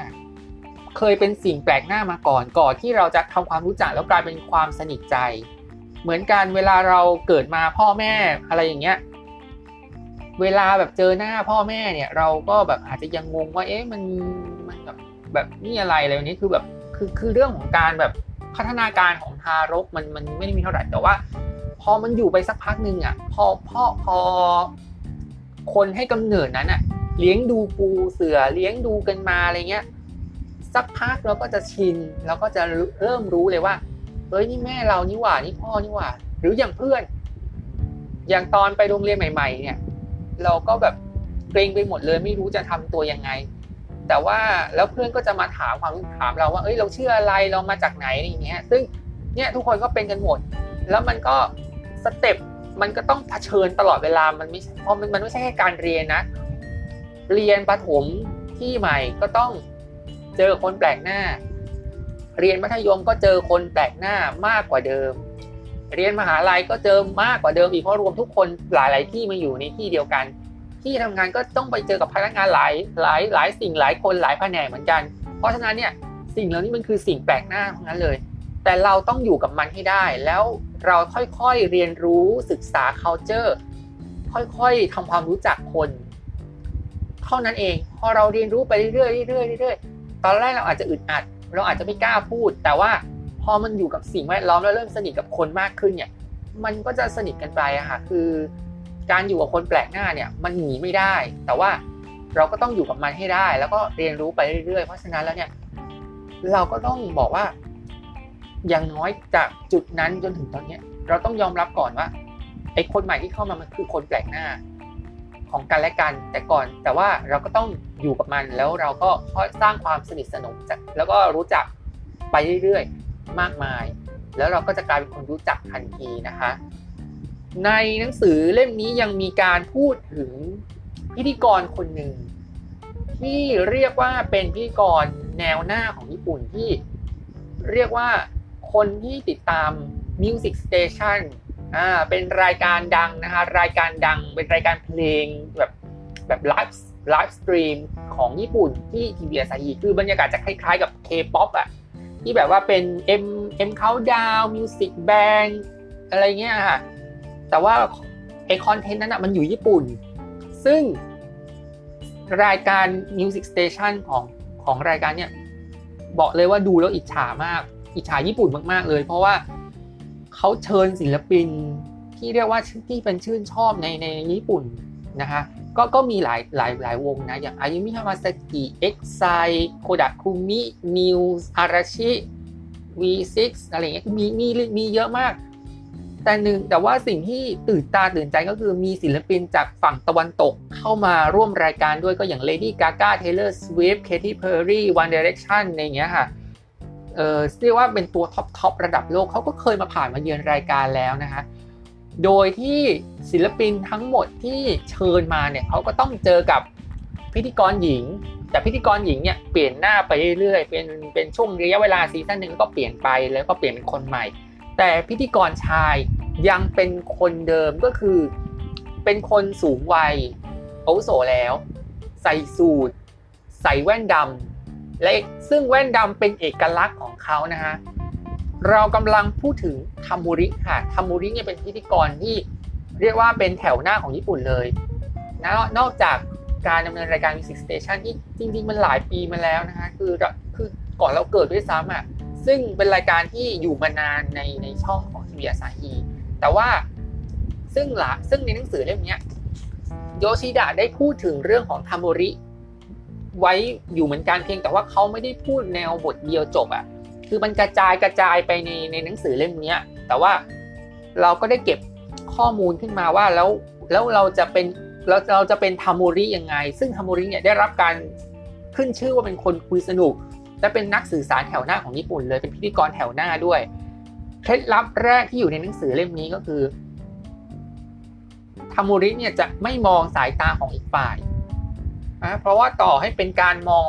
เคยเป็นสิ่งแปลกหน้ามาก่อนก่อนที่เราจะทำความรู้จักแล้วกลายเป็นความสนิทใจ เหมือนกันเวลาเราเกิดมาพ่อแม่อะไรอย่างเงี้ย เวลาแบบเจอหน้าพ่อแม่เนี่ย เราก็แบบอาจจะยังงงว่า เอ๊ะมันมันแบบแบบนี่อะไรอะไรนี้คือแบบคือคือเรื่องของการแบบพัฒนาการของทารกมันมันไม่ได้มีเท่าไหร่แต่ว่า พอมันอยู่ไปสักพักหนึ่งอะพอพ่อพอ คนให้กำเนิดนั้นอะ เลี้ยงดูปูเสือเลี้ยงดูกันมาอะไรเงี้ยสักพักเราก็จะชินเราก็จะเริ่มรู้เลยว่าเฮ้ยนี่แม่เรานี่หว่านี่พ่อนี่หว่า หรืออย่างเพื่อน อย่างตอนไปโรงเรียนใหม่ ๆ เนี่ย เราก็แบบเกรงไปหมดเลยไม่รู้จะทำตัวยังไง แต่ว่าแล้วเพื่อนก็จะมาถามความถามเราว่าเอ้ยเราเชื่ออะไรเรามาจากไหนอะไรเงี้ย ซึ่งเนี่ยทุกคนก็เป็นกันหมด แล้วมันก็สเต็ปมันก็ต้องเผชิญตลอดเวลามันไม่เพราะมันมันไม่ใช่แค่การเรียนนะ เรียนประถมที่ใหม่ก็ต้องเจอคนแปลกหน้า เรียนมัธยมก็เจอคนแปลกหน้ามากกว่าเดิม เรียนมหาลัยก็เจอมากกว่าเดิมอีกเพราะรวมทุกคนหลาย ๆ ที่มาอยู่ในที่เดียวกัน ที่ทำงานก็ต้องไปเจอกับพนักงานหลายหลายหลายสิ่งหลายคนหลายแผนกเหมือนกัน เพราะฉะนั้นเนี่ยสิ่งเหล่านี้มันคือสิ่งแปลกหน้าทั้งนั้นเลย แต่เราต้องอยู่กับมันให้ได้ แล้วเราค่อย ๆ เรียนรู้ศึกษา culture ค่อยๆทำความรู้จักคนเท่านั้นเอง พอเราเรียนรู้ไปเรื่อยๆเรื่อยๆเรื่อยๆตอนแรกเราอาจจะอึดอัด เราอาจจะไม่กล้าพูด แต่ว่า พอมันอยู่กับสิ่งแวดล้อมแล้วเริ่มสนิทกับคนมากขึ้นเนี่ย มันก็จะสนิทกันไปอะค่ะคือการอยู่กับคนแปลกหน้าเนี่ยมันหนีไม่ได้ แต่ว่าเราก็ต้องอยู่กับมันให้ได้ แล้วก็เรียนรู้ไปเรื่อยๆ เพราะฉะนั้นแล้วเนี่ยเราก็ต้องบอกว่า อย่างน้อยจากจุดนั้นจนถึงตอนนี้เราต้องยอมรับก่อนว่าไอ้คนใหม่ที่เข้ามามันคือคนแปลกหน้า ของกันและกันแต่ก่อน แต่ว่าเราก็ต้องอยู่กับมันแล้วเราก็ค่อยสร้างความสนิทสนมจากแล้วก็รู้จักไปเรื่อยๆ มากมาย แล้วเราก็จะกลายเป็นคนรู้จักทันทีนะคะ ในหนังสือเล่มนี้ยังมีการพูดถึงพิธีกรคนหนึ่งที่เรียกว่าเป็นพิธีกรแนวหน้าของญี่ปุ่นที่เรียกว่าคนที่ติดตาม Music Station อ่าเป็นรายการดังนะคะรายการดังเป็นรายการเพลงแบบแบบ live live stream ของญี่ปุ่นที่ทีวีอาซาฮีคือบรรยากาศจะคล้ายๆกับ K-POP อะ ที่แบบว่าเป็น M M Countdown Music Bank อะไรเงี้ยค่ะ แต่ว่าไอ้คอนเทนต์นั้นอะมันอยู่ญี่ปุ่น ซึ่งรายการ Music Station ของของรายการเนี่ยบอกเลยว่าดูแล้วอิจฉามาก อิจฉาญี่ปุ่นมากๆเลย เพราะว่าเขาเชิญศิลปินที่เรียกว่าที่เป็นชื่นชอบในในญี่ปุ่นนะคะ ก็ก็มีหลายหลายหลายวงนะ อย่าง Ayumi Hamasaki EXILE Koda Kumi NEWS Arashi V6 อะไรเงี้ยมีมีมีเยอะมาก แต่หนึ่งแต่ว่าสิ่งที่ตื่นตาตื่นใจก็คือมีศิลปินจากฝั่งตะวันตกเข้ามาร่วมรายการด้วยก็อย่าง Lady Gaga Taylor Swift Katy Perry One Direction ในเงี้ยค่ะเออเรียกว่าเป็นตัว top top ระดับโลกเขาก็เคยมาผ่านมาเยือนรายการแล้วนะคะ โดยที่ศิลปินทั้งหมดที่เชิญมาเนี่ยเขาก็ต้องเจอกับพิธีกรหญิง แต่พิธีกรหญิงเนี่ยเปลี่ยนหน้าไปเรื่อยๆเป็นเป็นช่วงระยะเวลาซีซั่นหนึ่งก็เปลี่ยนไปแล้วก็เปลี่ยนเป็นคนใหม่ แต่พิธีกรชายยังเป็นคนเดิมก็คือ เป็นคนสูงวัยอาวุโสแล้ว ใส่สูทใส่แว่นดำและซึ่งแว่นดำเป็นเอกลักษณ์ของเขานะฮะ เรากำลังพูดถึงทามูริค่ะทามูริเนี่ยเป็นพิธีกรที่เรียกว่าเป็นแถวหน้าของญี่ปุ่นเลยนะนอกจากการดำเนินรายการ Music Station ที่จริง ๆ มันหลายปีมาแล้วนะคะคือคือก่อนเราเกิดด้วยซ้ำอะซึ่งเป็นรายการที่อยู่มานานในในช่องของทีวีอาซาฮีแต่ว่าซึ่งละซึ่งในหนังสือเล่มนี้โยชิดะได้พูดถึงเรื่องของทาโมริไว้อยู่เหมือนกันเพียงแต่ว่าเขาไม่ได้พูดแนวบทเดียวจบอะ คือมันกระจายกระจายไปในในหนังสือเล่มนี้แต่ว่าเราก็ได้เก็บข้อมูลขึ้นมาว่าแล้วแล้วเราจะเป็นเราเราจะเป็นทาโมริยังไง ซึ่งทาโมริเนี่ยได้รับการขึ้นชื่อว่าเป็นคนคุยสนุก และเป็นนักสื่อสารแถวหน้าของญี่ปุ่นเลย เป็นพิธีกรแถวหน้าด้วย เคล็ดลับแรกที่อยู่ในหนังสือเล่มนี้ก็คือทามูริเนี่ยจะไม่มองสายตาของอีกฝ่ายนะเพราะว่าต่อให้เป็นการมอง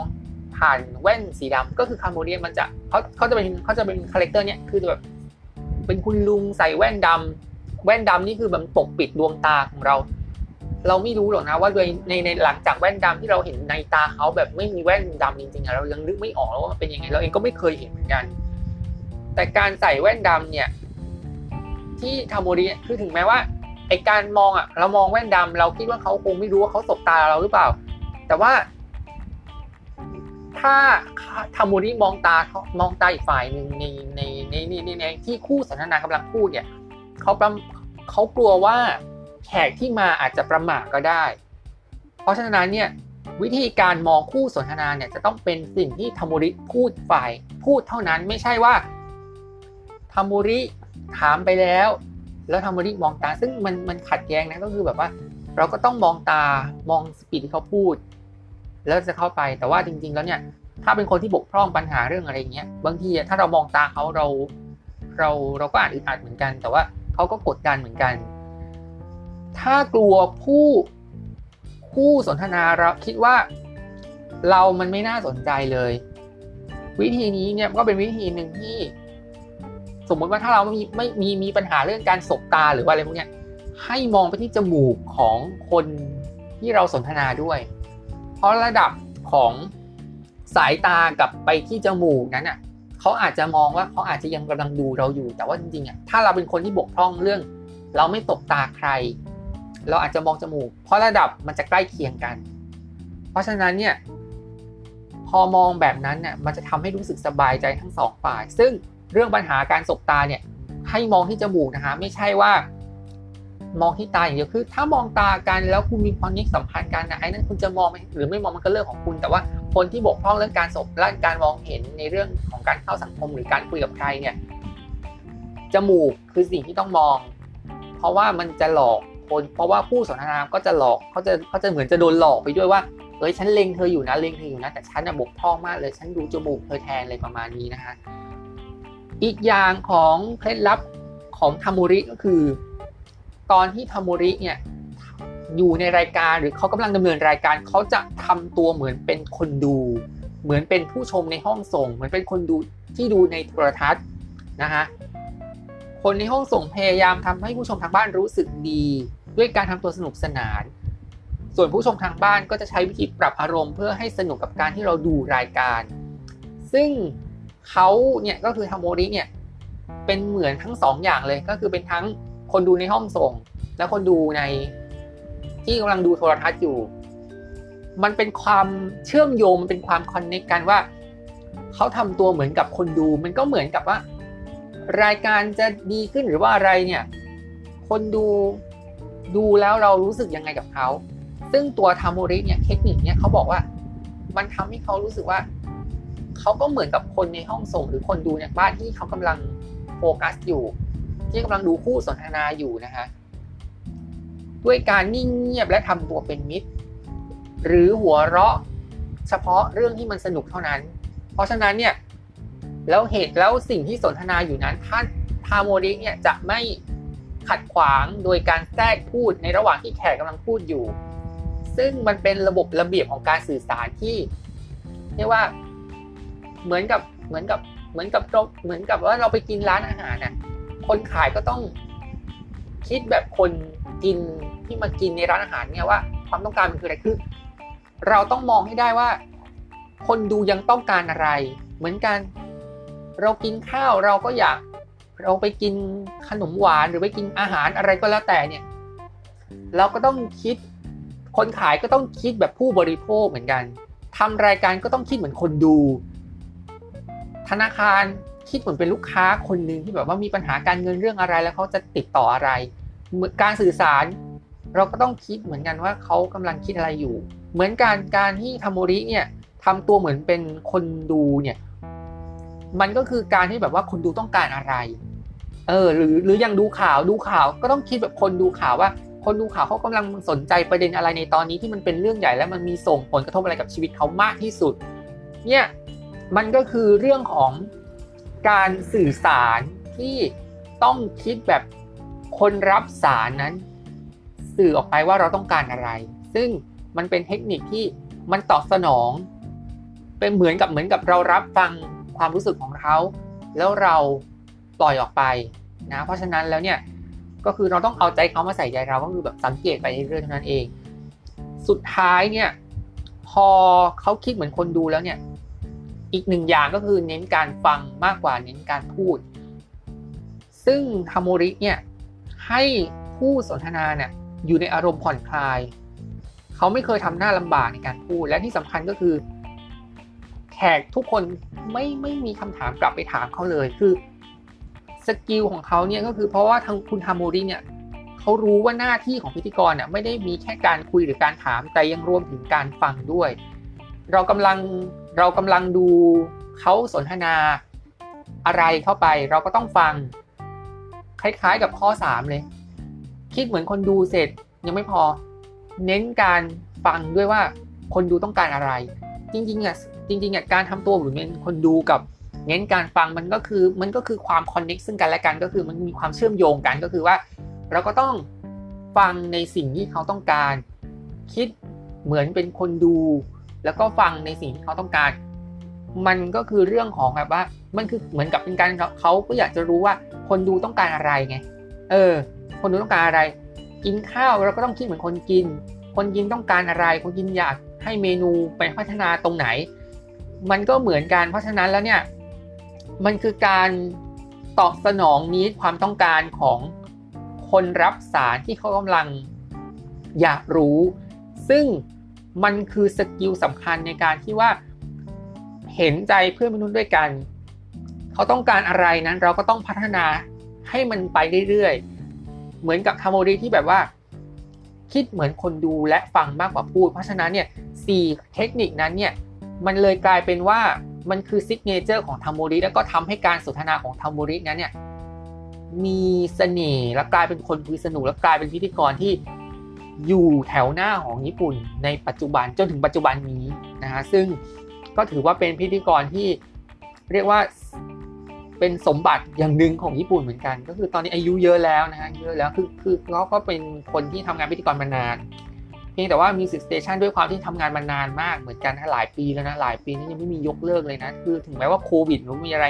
ผ่านแว่นสีดำก็คือทาโมริมันจะเขาเขาจะเป็นเขาจะเป็น character เนี่ยคือแบบเป็นคุณลุงใส่แว่นดำแว่นดำนี่คือแบบปกปิดดวงตาของเรา เราไม่รู้หรอกนะว่าโดยในในหลังจากแว่นดำที่เราเห็นในตาเขาแบบไม่มีแว่นดำจริงๆเรายังนึกไม่ออกว่าเป็นยังไงเราเองก็ไม่เคยเห็นเหมือนกัน แต่การใส่แว่นดำเนี่ย ที่ทาโมริคือถึงแม้ว่าไอการมองอะเรามองแว่นดำเราคิดว่าเขาคงไม่รู้ว่าเขาสบตาเราหรือเปล่า แต่ว่า ถ้าทาโมริมองตามองตาอีกฝ่ายหนึ่งในในในในในที่คู่สนทนากำลังพูดเนี่ยเขาเขากลัวว่าแขกที่มาอาจจะประมาทก็ได้ เพราะฉะนั้นเนี่ยวิธีการมองคู่สนทนาเนี่ยจะต้องเป็นสิ่งที่ทามุริพูดฝ่ายพูดเท่านั้นไม่ใช่ว่าทามุริถามไปแล้ว แล้วทามุริมองตาซึ่งมันมันขัดแย้งนะก็คือแบบว่า เราก็ต้องมองตามองสปีดที่เขาพูด แล้วจะเข้าไปแต่ว่าจริง ๆ แล้วเนี่ย ถ้าเป็นคนที่บกพร่องปัญหาเรื่องอะไรเงี้ยบางทีถ้าเรามองตาเขาเราเราเราก็อาจอึดอัดเหมือนกัน แต่ว่าเขาก็กดดันเหมือนกัน ถ้ากลัวผู้ผู้สนทนาเราคิดว่าเรามันไม่น่าสนใจเลย วิธีนี้เนี่ยก็เป็นวิธีหนึ่งที่ สมมติว่าถ้าเราไม่มีไม่มีมีปัญหาเรื่องการสบตาหรือว่าอะไรพวกนี้ให้มองไปที่จมูกของคนที่เราสนทนาด้วย ราะระดับของสายตากับไปที่จมูกนั้นอะเขาอาจจะมองว่าเขาอาจจะยังกำลังดูเราอยู่ แต่ว่าจริงๆอะถ้าเราเป็นคนที่บกพร่องเรื่อง เราไม่ตบตาใคร เราอาจจะมองจมูก เพราะระดับมันจะใกล้เคียงกัน เพราะฉะนั้นเนี่ยพอมองแบบนั้นเนี่ยมันจะทำให้รู้สึกสบายใจทั้งสองฝ่าย ซึ่งเรื่องปัญหาการสบตาเนี่ยให้มองที่จมูกนะคะไม่ใช่ว่า มองที่ตาอย่างเดียวคือ ถ้ามองตากันแล้วคุณมีความยึดสัมพันธ์กันนะไอ้นั้นคุณจะมองหรือไม่มองมันก็เรื่องของคุณ แต่ว่าคนที่บกพร่องเรื่องการสบและการมองเห็นในเรื่องของการเข้าสังคมหรือการคุยกับใครเนี่ยจมูกคือสิ่งที่ต้องมอง เพราะว่ามันจะหลอกคนเพราะว่าผู้สนทนาก็จะหลอกเขาจะเขาจะเหมือนจะโดนหลอกไปด้วยว่าเฮ้ยฉันเล็งเธออยู่นะเล็งเธออยู่นะแต่ฉันน่ะบกพร่องมากเลยฉันดูจมูกเธอแทนอะไรประมาณนี้นะคะอีกอย่างของเคล็ดลับของทามุริก็คือ ตอนที่ทามุริเนี่ยอยู่ในรายการหรือเขากำลังดำเนินรายการเขาจะทำตัวเหมือนเป็นคนดู เหมือนเป็นผู้ชมในห้องส่ง เหมือนเป็นคนดูที่ดูในโทรทัศน์นะคะคนในห้องส่งพยายามทำให้ผู้ชมทางบ้านรู้สึกดี ด้วยการทำตัวสนุกสนาน ส่วนผู้ชมทางบ้านก็จะใช้วิธีปรับอารมณ์เพื่อให้สนุกกับการที่เราดูรายการ ซึ่งเขาเนี่ยก็คือทาโมริเนี่ยเป็นเหมือนทั้งสองอย่างเลยก็คือเป็นทั้ง คนดูในห้องส่ง และคนดูในที่กำลังดูโทรทัศน์อยู่ มันเป็นความเชื่อมโยงมันเป็นความคอนเนคกันว่าเขาทำตัวเหมือนกับคนดู มันก็เหมือนกับว่า รายการจะดีขึ้นหรือว่าอะไรเนี่ย คนดูดูแล้วเรารู้สึกยังไงกับเขาซึ่งตัวทาโมริเนี่ยเทคนิคเนี่ยเขาบอกว่า มันทำให้เขารู้สึกว่าเขาก็เหมือนกับคนในห้องส่งหรือคนดูในบ้านที่เขากำลังโฟกัสอยู่ ที่กำลังดูคู่สนทนาอยู่นะคะด้วยการนิ่งเงียบและทำตัวเป็นมิตร หรือหัวเราะเฉพาะเรื่องที่มันสนุกเท่านั้น เพราะฉะนั้นเนี่ยแล้วเหตุแล้วสิ่งที่สนทนาอยู่นั้นท่านทาโมริเนี่ยจะไม่ขัดขวางโดยการแทรกพูดในระหว่างที่แขกกำลังพูดอยู่ ซึ่งมันเป็นระบบระเบียบของการสื่อสารที่เรียกว่าเหมือนกับเหมือนกับเหมือนกับเหมือนกับว่าเราไปกินร้านอาหารน่ะ คนขายก็ต้องคิดแบบคนกินที่มากินในร้านอาหารเนี่ยว่า ความต้องการมันคืออะไรคือ เราต้องมองให้ได้ว่า คนดูยังต้องการอะไร เหมือนกัน เรากินข้าวเราก็อยาก เราไปกินขนมหวานหรือไปกินอาหารอะไรก็แล้วแต่เนี่ย เราก็ต้องคิด คนขายก็ต้องคิดแบบผู้บริโภคเหมือนกันทำรายการก็ต้องคิดเหมือนคนดู ธนาคาร คิดเหมือนเป็นลูกค้าคนหนึ่งที่แบบว่ามีปัญหาการเงินเรื่องอะไร แล้วเขาจะติดต่ออะไร การสื่อสาร เราก็ต้องคิดเหมือนกันว่าเขากำลังคิดอะไรอยู่ เหมือนการการที่ทาโมริเนี่ยทำตัวเหมือนเป็นคนดูเนี่ย มันก็คือการที่แบบว่าคนดูต้องการอะไร เออ หรือหรือยังดูข่าวดูข่าว ก็ต้องคิดแบบคนดูข่าวว่า คนดูข่าวเขากำลังสนใจประเด็นอะไรในตอนนี้ที่มันเป็นเรื่องใหญ่และมันมีส่งผลกระทบอะไรกับชีวิตเขามากที่สุด เนี่ยมันก็คือเรื่องของ การสื่อสารที่ต้องคิดแบบคนรับสารนั้น สื่อออกไปว่าเราต้องการอะไร ซึ่งมันเป็นเทคนิคที่มันตอบสนอง เป็นเหมือนกับเหมือนกับเรารับฟังความรู้สึกของเขาแล้วเราปล่อยออกไปนะ เพราะฉะนั้นแล้วเนี่ยก็คือเราต้องเอาใจเขามาใส่ใจเราก็คือแบบสังเกตไปเรื่อยๆเท่านั้นเอง สุดท้ายเนี่ย พอเขาคิดเหมือนคนดูแล้วเนี่ย อีกหนึ่งอย่างก็คือเน้นการฟังมากกว่าเน้นการพูด ซึ่งฮาโมริเนี่ยให้ผู้สนทนาเนี่ยอยู่ในอารมณ์ผ่อนคลาย เขาไม่เคยทำหน้าลำบากในการพูด และที่สำคัญก็คือ แขกทุกคนไม่ไม่มีคำถามกลับไปถามเขาเลยคือสกิลของเขาเนี่ยก็คือเพราะว่าทางคุณฮาโมริเนี่ยเขารู้ว่าหน้าที่ของพิธีกรเนี่ยไม่ได้มีแค่การคุยหรือการถามแต่ยังรวมถึงการฟังด้วย เรากำลัง เรากำลังดูเขาสนทนาอะไรเข้าไป เราก็ต้องฟัง คล้ายๆกับข้อ 3 เลย คิดเหมือนคนดูเสร็จยังไม่พอ เน้นการฟังด้วยว่าคนดูต้องการอะไร จริงๆอะจริงๆอะการทำตัวหมือเป็นคนดูกับเน้นการฟังมันก็คือมันก็คือความคอนเน็กซึ่งกันและกันก็คือมันมีความเชื่อมโยงกันก็คือว่า เราก็ต้องฟังในสิ่งที่เขาต้องการ คิดเหมือนเป็นคนดู แล้วก็ฟังในสิ่งที่เขาต้องการ มันก็คือเรื่องของแบบว่า มันคือเหมือนกับเป็นการเขาก็อยากจะรู้ว่าคนดูต้องการอะไรไง เออ คนดูต้องการอะไร กินข้าวเราก็ต้องคิดเหมือนคนกิน คนกินต้องการอะไร คนกินอยากให้เมนูไปพัฒนาตรงไหน มันก็เหมือนกันเพราะฉะนั้นแล้วเนี่ย มันคือการตอบสนองนี้ความต้องการของคนรับสารที่เขากำลังอยากรู้ ซึ่ง มันคือสกิลสำคัญในการที่ว่าเห็นใจเพื่อนมนุษย์ด้วยกัน เขาต้องการอะไรนั้นเราก็ต้องพัฒนาให้มันไปเรื่อยๆ เหมือนกับทาโมริที่แบบว่า คิดเหมือนคนดูและฟังมากกว่าพูด เพราะฉะนั้นเนี่ยสี่เทคนิคนั้นเนี่ยมันเลยกลายเป็นว่ามันคือซิกเนเจอร์ของทาโมริแล้วก็ทำให้การสนทนาของทาโมรินั้นเนี่ยมีเสน่ห์และกลายเป็นคนคุยสนุกและกลายเป็นพิธีกรที่ อยู่แถวหน้าของญี่ปุ่นในปัจจุบันจนถึงปัจจุบันนี้นะฮะซึ่งก็ถือว่าเป็นพิธีกรที่เรียกว่าเป็นสมบัติอย่างหนึ่งของญี่ปุ่นเหมือนกัน ก็คือตอนนี้อายุเยอะแล้วนะฮะเยอะแล้วคือคือเขาก็เป็นคนที่ทำงานพิธีกรมานานเพียงแต่ว่ามีสิสเตชันด้วยความที่ทำงานมานานมากเหมือนกันหลายปีแล้วนะหลายปีนี้ยังไม่มียกเลิกเลยนะคือถึงแม้ว่าโควิดหรือมีอะไร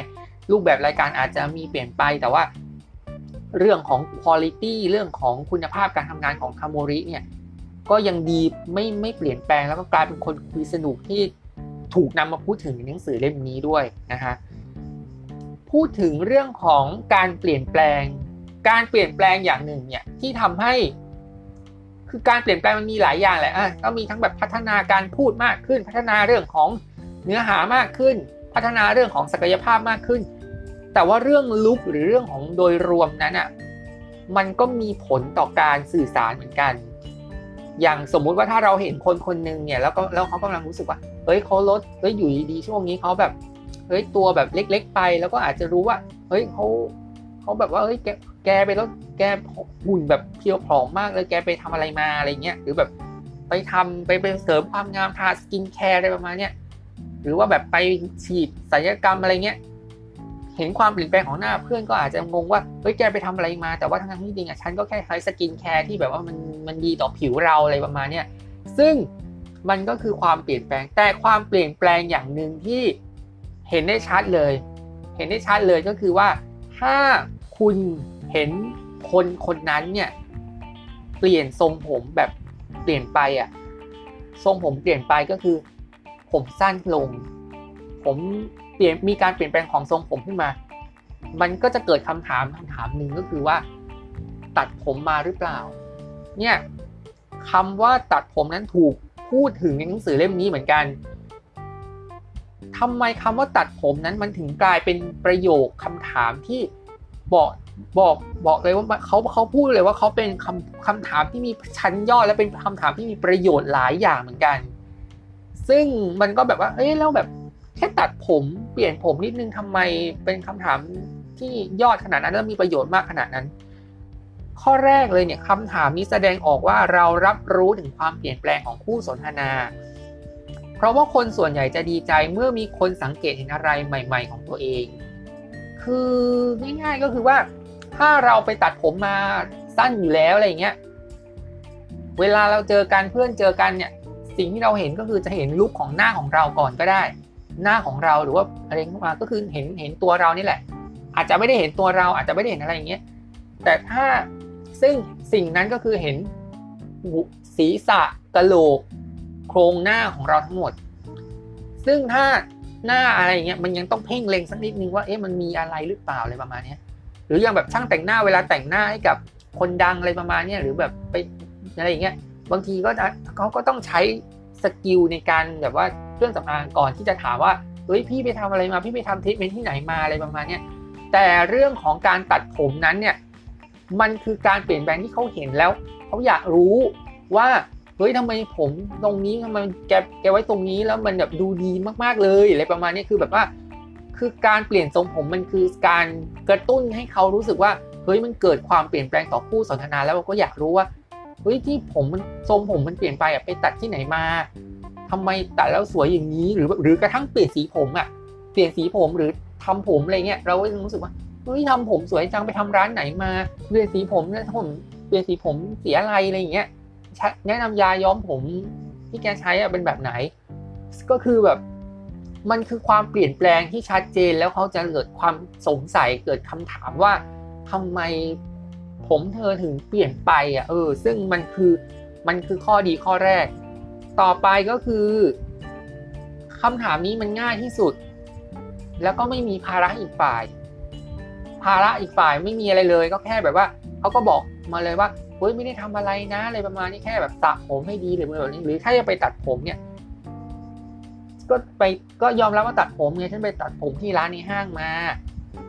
รูปแบบรายการอาจจะมีเปลี่ยนไปแต่ว่า เรื่องของคุณภาพเรื่องของคุณภาพการทำงานของคาโมริเนี่ยก็ยังดีไม่ไม่เปลี่ยนแปลงแล้วก็กลายเป็นคนคุยสนุกที่ถูกนำมาพูดถึงในหนังสือเล่มนี้ด้วยนะฮะพูดถึงเรื่องของการเปลี่ยนแปลง การเปลี่ยนแปลงอย่างหนึ่งเนี่ยที่ทำให้ คือการเปลี่ยนแปลงมันมีหลายอย่างแหละอะก็มีทั้งแบบพัฒนาการพูดมากขึ้น พัฒนาเรื่องของเนื้อหามากขึ้น พัฒนาเรื่องของศักยภาพมากขึ้น แต่ว่าเรื่องลุกหรือเรื่องของโดยรวมนั้นอะมันก็มีผลต่อการสื่อสารเหมือนกัน อย่างสมมุติว่าถ้าเราเห็นคนคนหนึ่งเนี่ยแล้วก็แล้วเขากำลังรู้สึกว่า เฮ้ยเขาลดเฮ้ยอยู่ดีๆช่วงนี้เขาแบบ เฮ้ยตัวแบบเล็ก ๆ ไป แล้วก็อาจจะรู้ว่า เฮ้ยเขาเขาแบบว่าเฮ้ยแกแกไปแล้วแกหุ่นแบบเพียวผอมมากเลยแกไปทำอะไรมาอะไรเงี้ยหรือแบบไปทำไปเป็นเสริมความงามทา skincare อะไรประมาณเนี้ยหรือว่าแบบไปฉีดศัลยกรรมอะไรเงี้ย เห็นความเปลี่ยนแปลงของหน้าเพื่อนก็อาจจะงงว่าเฮ้ยแกไปทำอะไรมาแต่ว่าทั้งที่จริงอะฉันก็แค่ใช้ skincare ที่แบบว่ามันมันดีต่อผิวเราอะไรประมาณเนี้ยซึ่งมันก็คือความเปลี่ยนแปลงแต่ความเปลี่ยนแปลงอย่างหนึ่งที่เห็นได้ชัดเลย เห็นได้ชัดเลยก็คือว่าถ้าคุณเห็นคนคนนั้นเนี่ยเปลี่ยนทรงผมแบบเปลี่ยนไปอะทรงผมเปลี่ยนไปก็คือ ผมสั้นลง ผม เปลี่ยนมีการเปลี่ยนแปลงของทรงผมขึ้นมา มันก็จะเกิดคำถามคำถามหนึ่งก็คือว่า ตัดผมมาหรือเปล่า เนี่ยคำว่าตัดผมนั้นถูกพูดถึงในหนังสือเล่มนี้เหมือนกันทำไมคำว่าตัดผมนั้นมันถึงกลายเป็นประโยคคำถามที่บอกบอกบอกเลยว่าเขาเขาพูดเลยว่าเขาเป็นคำคำถามที่มีชั้นยอดและเป็นคำถามที่มีประโยชน์หลายอย่างเหมือนกัน ซึ่งมันก็แบบว่าเอ้ยแล้วแบบ ค่ตัดผมเปลี่ยนผมนิดนึงทำไมเป็นคำถามที่ยอดขนาดนั้นแล้วมีประโยชน์มากขนาดนั้น ข้อแรกเลยเนี่ยคำถามนี้แสดงออกว่าเรารับรู้ถึงความเปลี่ยนแปลงของคู่สนทนา เพราะว่าคนส่วนใหญ่จะดีใจเมื่อมีคนสังเกตเห็นอะไรใหม่ ๆ ของตัวเอง คือง่ายๆก็คือว่า ถ้าเราไปตัดผมมาสั้นอยู่แล้วอะไรเงี้ยเวลาเราเจอกันเพื่อนเจอกันเนี่ยสิ่งที่เราเห็นก็คือจะเห็นลุคของหน้าของเราก่อนก็ได้ หน้าของเราหรือว่าอะไรเข้ามาก็คือเห็นเห็นตัวเรานี่แหละ อาจจะไม่ได้เห็นตัวเราอาจจะไม่ได้เห็นอะไรอย่างเงี้ยแต่ถ้าซึ่งสิ่งนั้นก็คือเห็นศีรษะกะโหลก โครงหน้าของเราทั้งหมด ซึ่งถ้าหน้าอะไรเงี้ยมันยังต้องเพ่งเล็งสักนิดนึงว่าเอ๊ะมันมีอะไรหรือเปล่าอะไรประมาณนี้หรืออย่างแบบช่างแต่งหน้าเวลาแต่งหน้าให้กับคนดังอะไรประมาณนี้หรือแบบไปอะไรอย่างเงี้ยบางทีก็เขาก็ต้องใช้ skill ในการแบบว่า เครื่องสำอางก่อนที่จะถามว่าเฮ้ยพี่ไปทำอะไรมาพี่ไปทำทรีทเมนที่ไหนมาอะไรประมาณนี้แต่เรื่องของการตัดผมนั้นเนี่ยมันคือการเปลี่ยนแปลงที่เขาเห็นแล้วเขาอยากรู้ว่าเฮ้ยทำไมผมตรงนี้ทำไมแกแกไว้ตรงนี้แล้วมันแบบดูดีมากๆเลยอะไรประมาณนี้คือแบบว่า คือการเปลี่ยนทรงผมมันคือการกระตุ้นให้เขารู้สึกว่าเฮ้ยมันเกิดความเปลี่ยนแปลงต่อคู่สนทนาแล้วก็อยากรู้ว่าเฮ้ยที่ผมมันทรงผมมันเปลี่ยนไปอะไปตัดที่ไหนมา ทำไมแตัดแล้วสวยอย่างนี้หรือหรือกระทั่งเปลี่ยนสีผมอะเปลี่ยนสีผมหรือทำผมอะไรเงี้ยเราก็รู้สึกว่าเฮ้ยทำผมสวยจังไปทำร้านไหนมาเปลี่ยนสีผมเนี่ยผมเปลี่ยนสีผมสีอะไรอะไรอย่างเงี้ยแนะนำยาย้อมผมที่แกใช้อะเป็นแบบไหน ก็คือแบบมันคือความเปลี่ยนแปลงที่ชัดเจนแล้วเขาจะเกิดความสงสัยเกิดคำถามว่าทำไมผมเธอถึงเปลี่ยนไปอะเออ ซึ่งมันคือมันคือข้อดีข้อแรก ต่อไปก็คือคำถามนี้มันง่ายที่สุด แล้วก็ไม่มีภาระอีกฝ่าย ภาระอีกฝ่ายไม่มีอะไรเลย ก็แค่แบบว่าเขาก็บอกมาเลยว่าเฮ้ยไม่ได้ทำอะไรนะอะไรประมาณนี้แค่แบบสระผมให้ดีหรือแบบนี้หรือถ้าจะไปตัดผมเนี่ย ก็ไปก็ยอมรับว่าตัดผมไงฉันไปตัดผมที่ร้านในห้างมา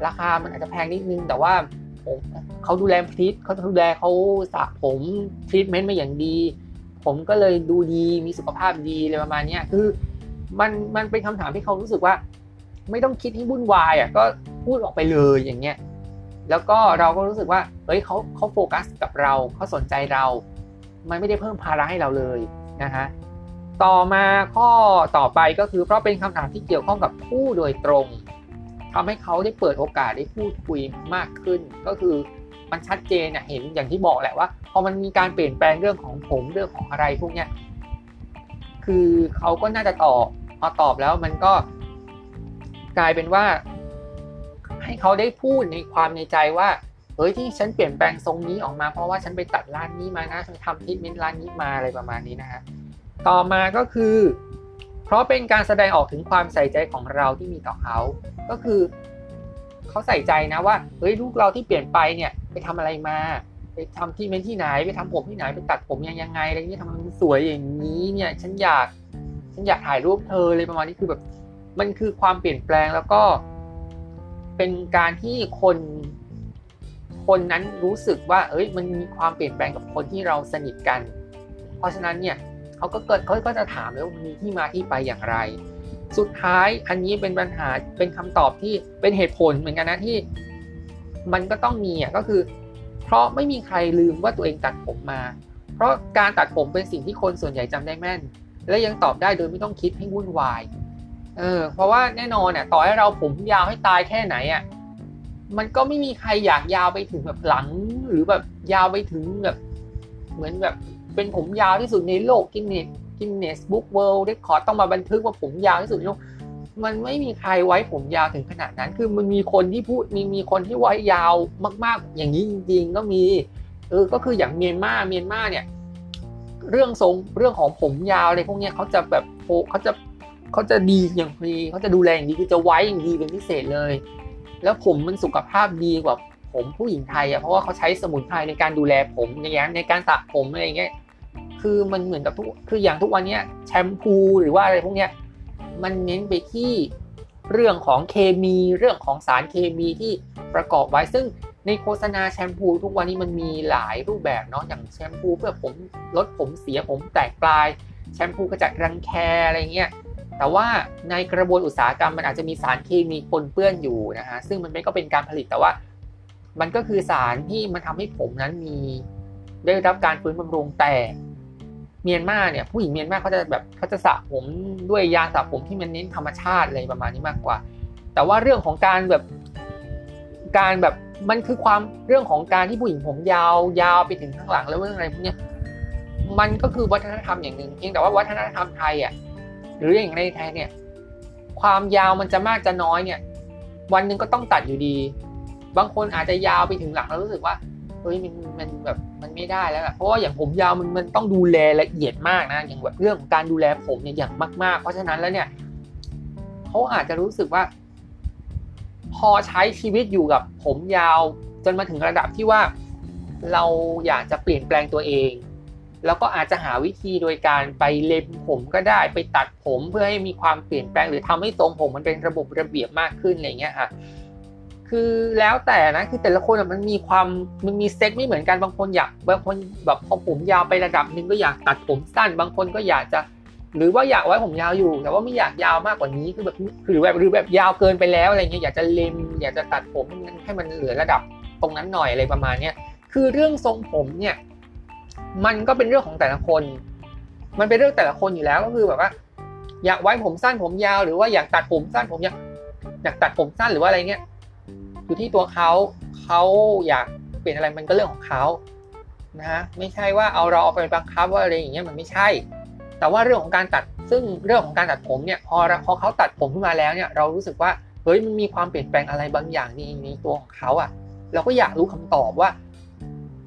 ราคามันอาจจะแพงนิดนึง แต่ว่าผมเขาดูแลทรีตเขาดูแลเขาสระผมทรีทเมนต์มาอย่างดี ผมก็เลยดูดีมีสุขภาพดีอะไรประมาณนี้คือมันมันเป็นคำถามที่เขารู้สึกว่า ไม่ต้องคิดให้วุ่นวายอะก็พูดออกไปเลยอย่างเงี้ยแล้วก็เราก็รู้สึกว่าเฮ้ยเขาเขาโฟกัสกับเราเขาสนใจเรา มันไม่ได้เพิ่มภาระให้เราเลยนะฮะต่อมาข้อต่อไปก็คือเพราะเป็นคำถามที่เกี่ยวข้องกับผู้โดยตรงทำให้เขาได้เปิดโอกาสได้พูดคุยมากขึ้น ก็คือ มันชัดเจนเห็นอย่างที่บอกแหละว่าพอมันมีการเปลี่ยนแปลงเรื่องของผมเรื่องของอะไรพวกเนี้ยคือเขาก็น่าจะตอบพอตอบแล้วมันก็กลายเป็นว่า ให้เขาได้พูดในความในใจว่าเฮ้ยที่ฉันเปลี่ยนแปลงทรงนี้ออกมาเพราะว่าฉันไปตัดร้านนี้มานะฉันทำทิทเมนต์ร้านนี้มาอะไรประมาณนี้นะฮะต่อมาก็คือ เพราะเป็นการแสดงออกถึงความใส่ใจของเราที่มีต่อเขา ก็คือ เขาใส่ใจนะว่าเฮ้ยลูกเราที่เปลี่ยนไปเนี่ยไปทำอะไรมา ไปทำที่เมนที่ไหนไปทำผมที่ไหนไปตัดผมยังยังไงอะไรเงี้ยทำมันสวยอย่างนี้เนี่ยฉันอยากฉันอยากถ่ายรูปเธอเลยประมาณนี้คือแบบ มันคือความเปลี่ยนแปลงแล้วก็ เป็นการที่คนคนนั้นรู้สึกว่า เอ้ย มันมีความเปลี่ยนแปลงกับคนที่เราสนิทกัน เพราะฉะนั้นเนี่ยเขาก็เกิดเขาก็จะถามเลยว่ามีที่มาที่ไปอย่างไร สุดท้ายอันนี้เป็นปัญหาเป็นคำตอบที่เป็นเหตุผลเหมือนกันนะที่ มันก็ต้องมีอะก็คือ เพราะไม่มีใครลืมว่าตัวเองตัดผมมา เพราะการตัดผมเป็นสิ่งที่คนส่วนใหญ่จำได้แม่น และยังตอบได้โดยไม่ต้องคิดให้วุ่นวายเออเพราะว่าแน่นอนเนี่ยต่อให้เราผมยาวให้ตายแค่ไหนอะมันก็ไม่มีใครอยากยาวไปถึงแบบหลัง หรือแบบยาวไปถึงแบบ เหมือนแบบเป็นผมยาวที่สุดในโลกกินเนส กินเนสบุ๊กเวิลด์ได้ขอต้องมาบันทึกว่าผมยาวที่สุดในโลกมันไม่มีใครไว้ผมยาวถึงขนาดนั้น คือมันมีคนที่พูดมีมีคนที่ไว้ยาวมากๆ อย่างนี้จริง ๆ ก็มีเออก็คืออย่างเมียนมาเมียนมาเนี่ย เรื่องทรงเรื่องของผมยาวอะไรพวกนี้เขาจะแบบโเขาจะเขาจะดีอย่างดีเขาจะดูแลอย่างดีคือจะไว้อย่างดีเป็นพิเศษเลย แล้วผมมันสุขภาพดีกว่าผมผู้หญิงไทยอะเพราะว่าเขาใช้สมุนไพรในการดูแลผมอย่างเงี้ยในการสระผมอะไรเงี้ย คือมันเหมือนกับทุกคืออย่างทุกวันนี้แชมพูหรือว่าอะไรพวกเนี้ยมันเน้นไปที่เรื่องของเคมีเรื่องของสารเคมีที่ประกอบไว้ซึ่งในโฆษณาแชมพูทุกวันนี้มันมีหลายรูปแบบเนาะอย่างแชมพูเพื่อผมลดผมเสียผมแตกปลาย แชมพูกระจัดรังแคอะไรเงี้ยแต่ว่าในกระบวนอุตสาหกรรมมันอาจจะมีสารเคมีปนเปื้อนอยู่นะฮะซึ่งมันไม่ก็เป็นการผลิตแต่ว่า มันก็คือสารที่มันทำให้ผมนั้นมีได้รับการฟื้นบำรุงแต่ เมียนมาเนี่ยผู้หญิงเมียนมาเขาจะแบบเขาจะสระผมด้วยยาสระผมที่มันเน้นธรรมชาติอะไรประมาณนี้มากกว่า แต่ว่าเรื่องของการแบบการแบบมันคือความเรื่องของการที่ผู้หญิงผมยาวยาวไปถึงข้างหลังแล้วเรื่องอะไรพวกนี้มันก็คือวัฒนธรรมอย่างหนึ่งเพียงแต่ว่าวัฒนธรรมไทยอะหรืออย่างในไทยเนี่ย ความยาวมันจะมากจะน้อยเนี่ย วันหนึ่งก็ต้องตัดอยู่ดี บางคนอาจจะยาวไปถึงหลังแล้วรู้สึกว่า เฮ้ยมันมันแบบมันไม่ได้แล้วเพราะว่าอย่างผมยาวมันมันต้องดูแลละเอียดมากนะ อย่างแบบเรื่องของการดูแลผมเนี่ยอย่างมากๆ เพราะฉะนั้นแล้วเนี่ยเขาอาจจะรู้สึกว่า พอใช้ชีวิตอยู่กับผมยาวจนมาถึงระดับที่ว่าเราอยากจะเปลี่ยนแปลงตัวเองแล้วก็อาจจะหาวิธีโดยการไปเล็มผมก็ได้ไปตัดผมเพื่อให้มีความเปลี่ยนแปลง หรือทำให้ทรงผมมันเป็นระบบระเบียบมากขึ้นอะไรเงี้ยค่ะ คือแล้วแต่นะคือแต่ละคนมันมีความมันมีเซ็ตไม่เหมือนกันบางคนอยากบางคนแบบพอผมยาวไประดับหนึ่งก็อยากตัดผมสั้น บางคนก็อยากจะ หรือว่าอยากไว้ผมยาวอยู่ แต่ว่าไม่อยากยาวมากกว่านี้คือแบบหรือแบบหรือแบบยาวเกินไปแล้วอะไรเงี้ยอยากจะเล็มอยากจะตัดผมให้มันเหลือระดับตรงนั้นหน่อยอะไรประมาณเนี้ยคือเรื่องทรงผมเนี่ยมันก็เป็นเรื่องของแต่ละคน มันเป็นเรื่องแต่ละคนอยู่แล้วก็คือแบบว่า อยากไว้ผมสั้นผมยาว หรือว่าอยากตัดผมสั้นผมยาวอยากตัดผมสั้นหรือว่าอะไรเงี้ย อยู่ที่ตัวเขาเขาอยากเปลี่ยนอะไรมันก็เรื่องของเขานะฮะไม่ใช่ว่าเอาเราเอาไปบังคับว่าอะไรอย่างเงี้ยมันไม่ใช่ แต่ว่าเรื่องของการตัดซึ่งเรื่องของการตัดผมเนี่ยพอพอเขาตัดผมขึ้นมาแล้วเนี่ยเรารู้สึกว่าเฮ้ยมันมีความเปลี่ยนแปลงอะไรบางอย่างในในตัวของเขาอะ เราก็อยากรู้คำตอบว่า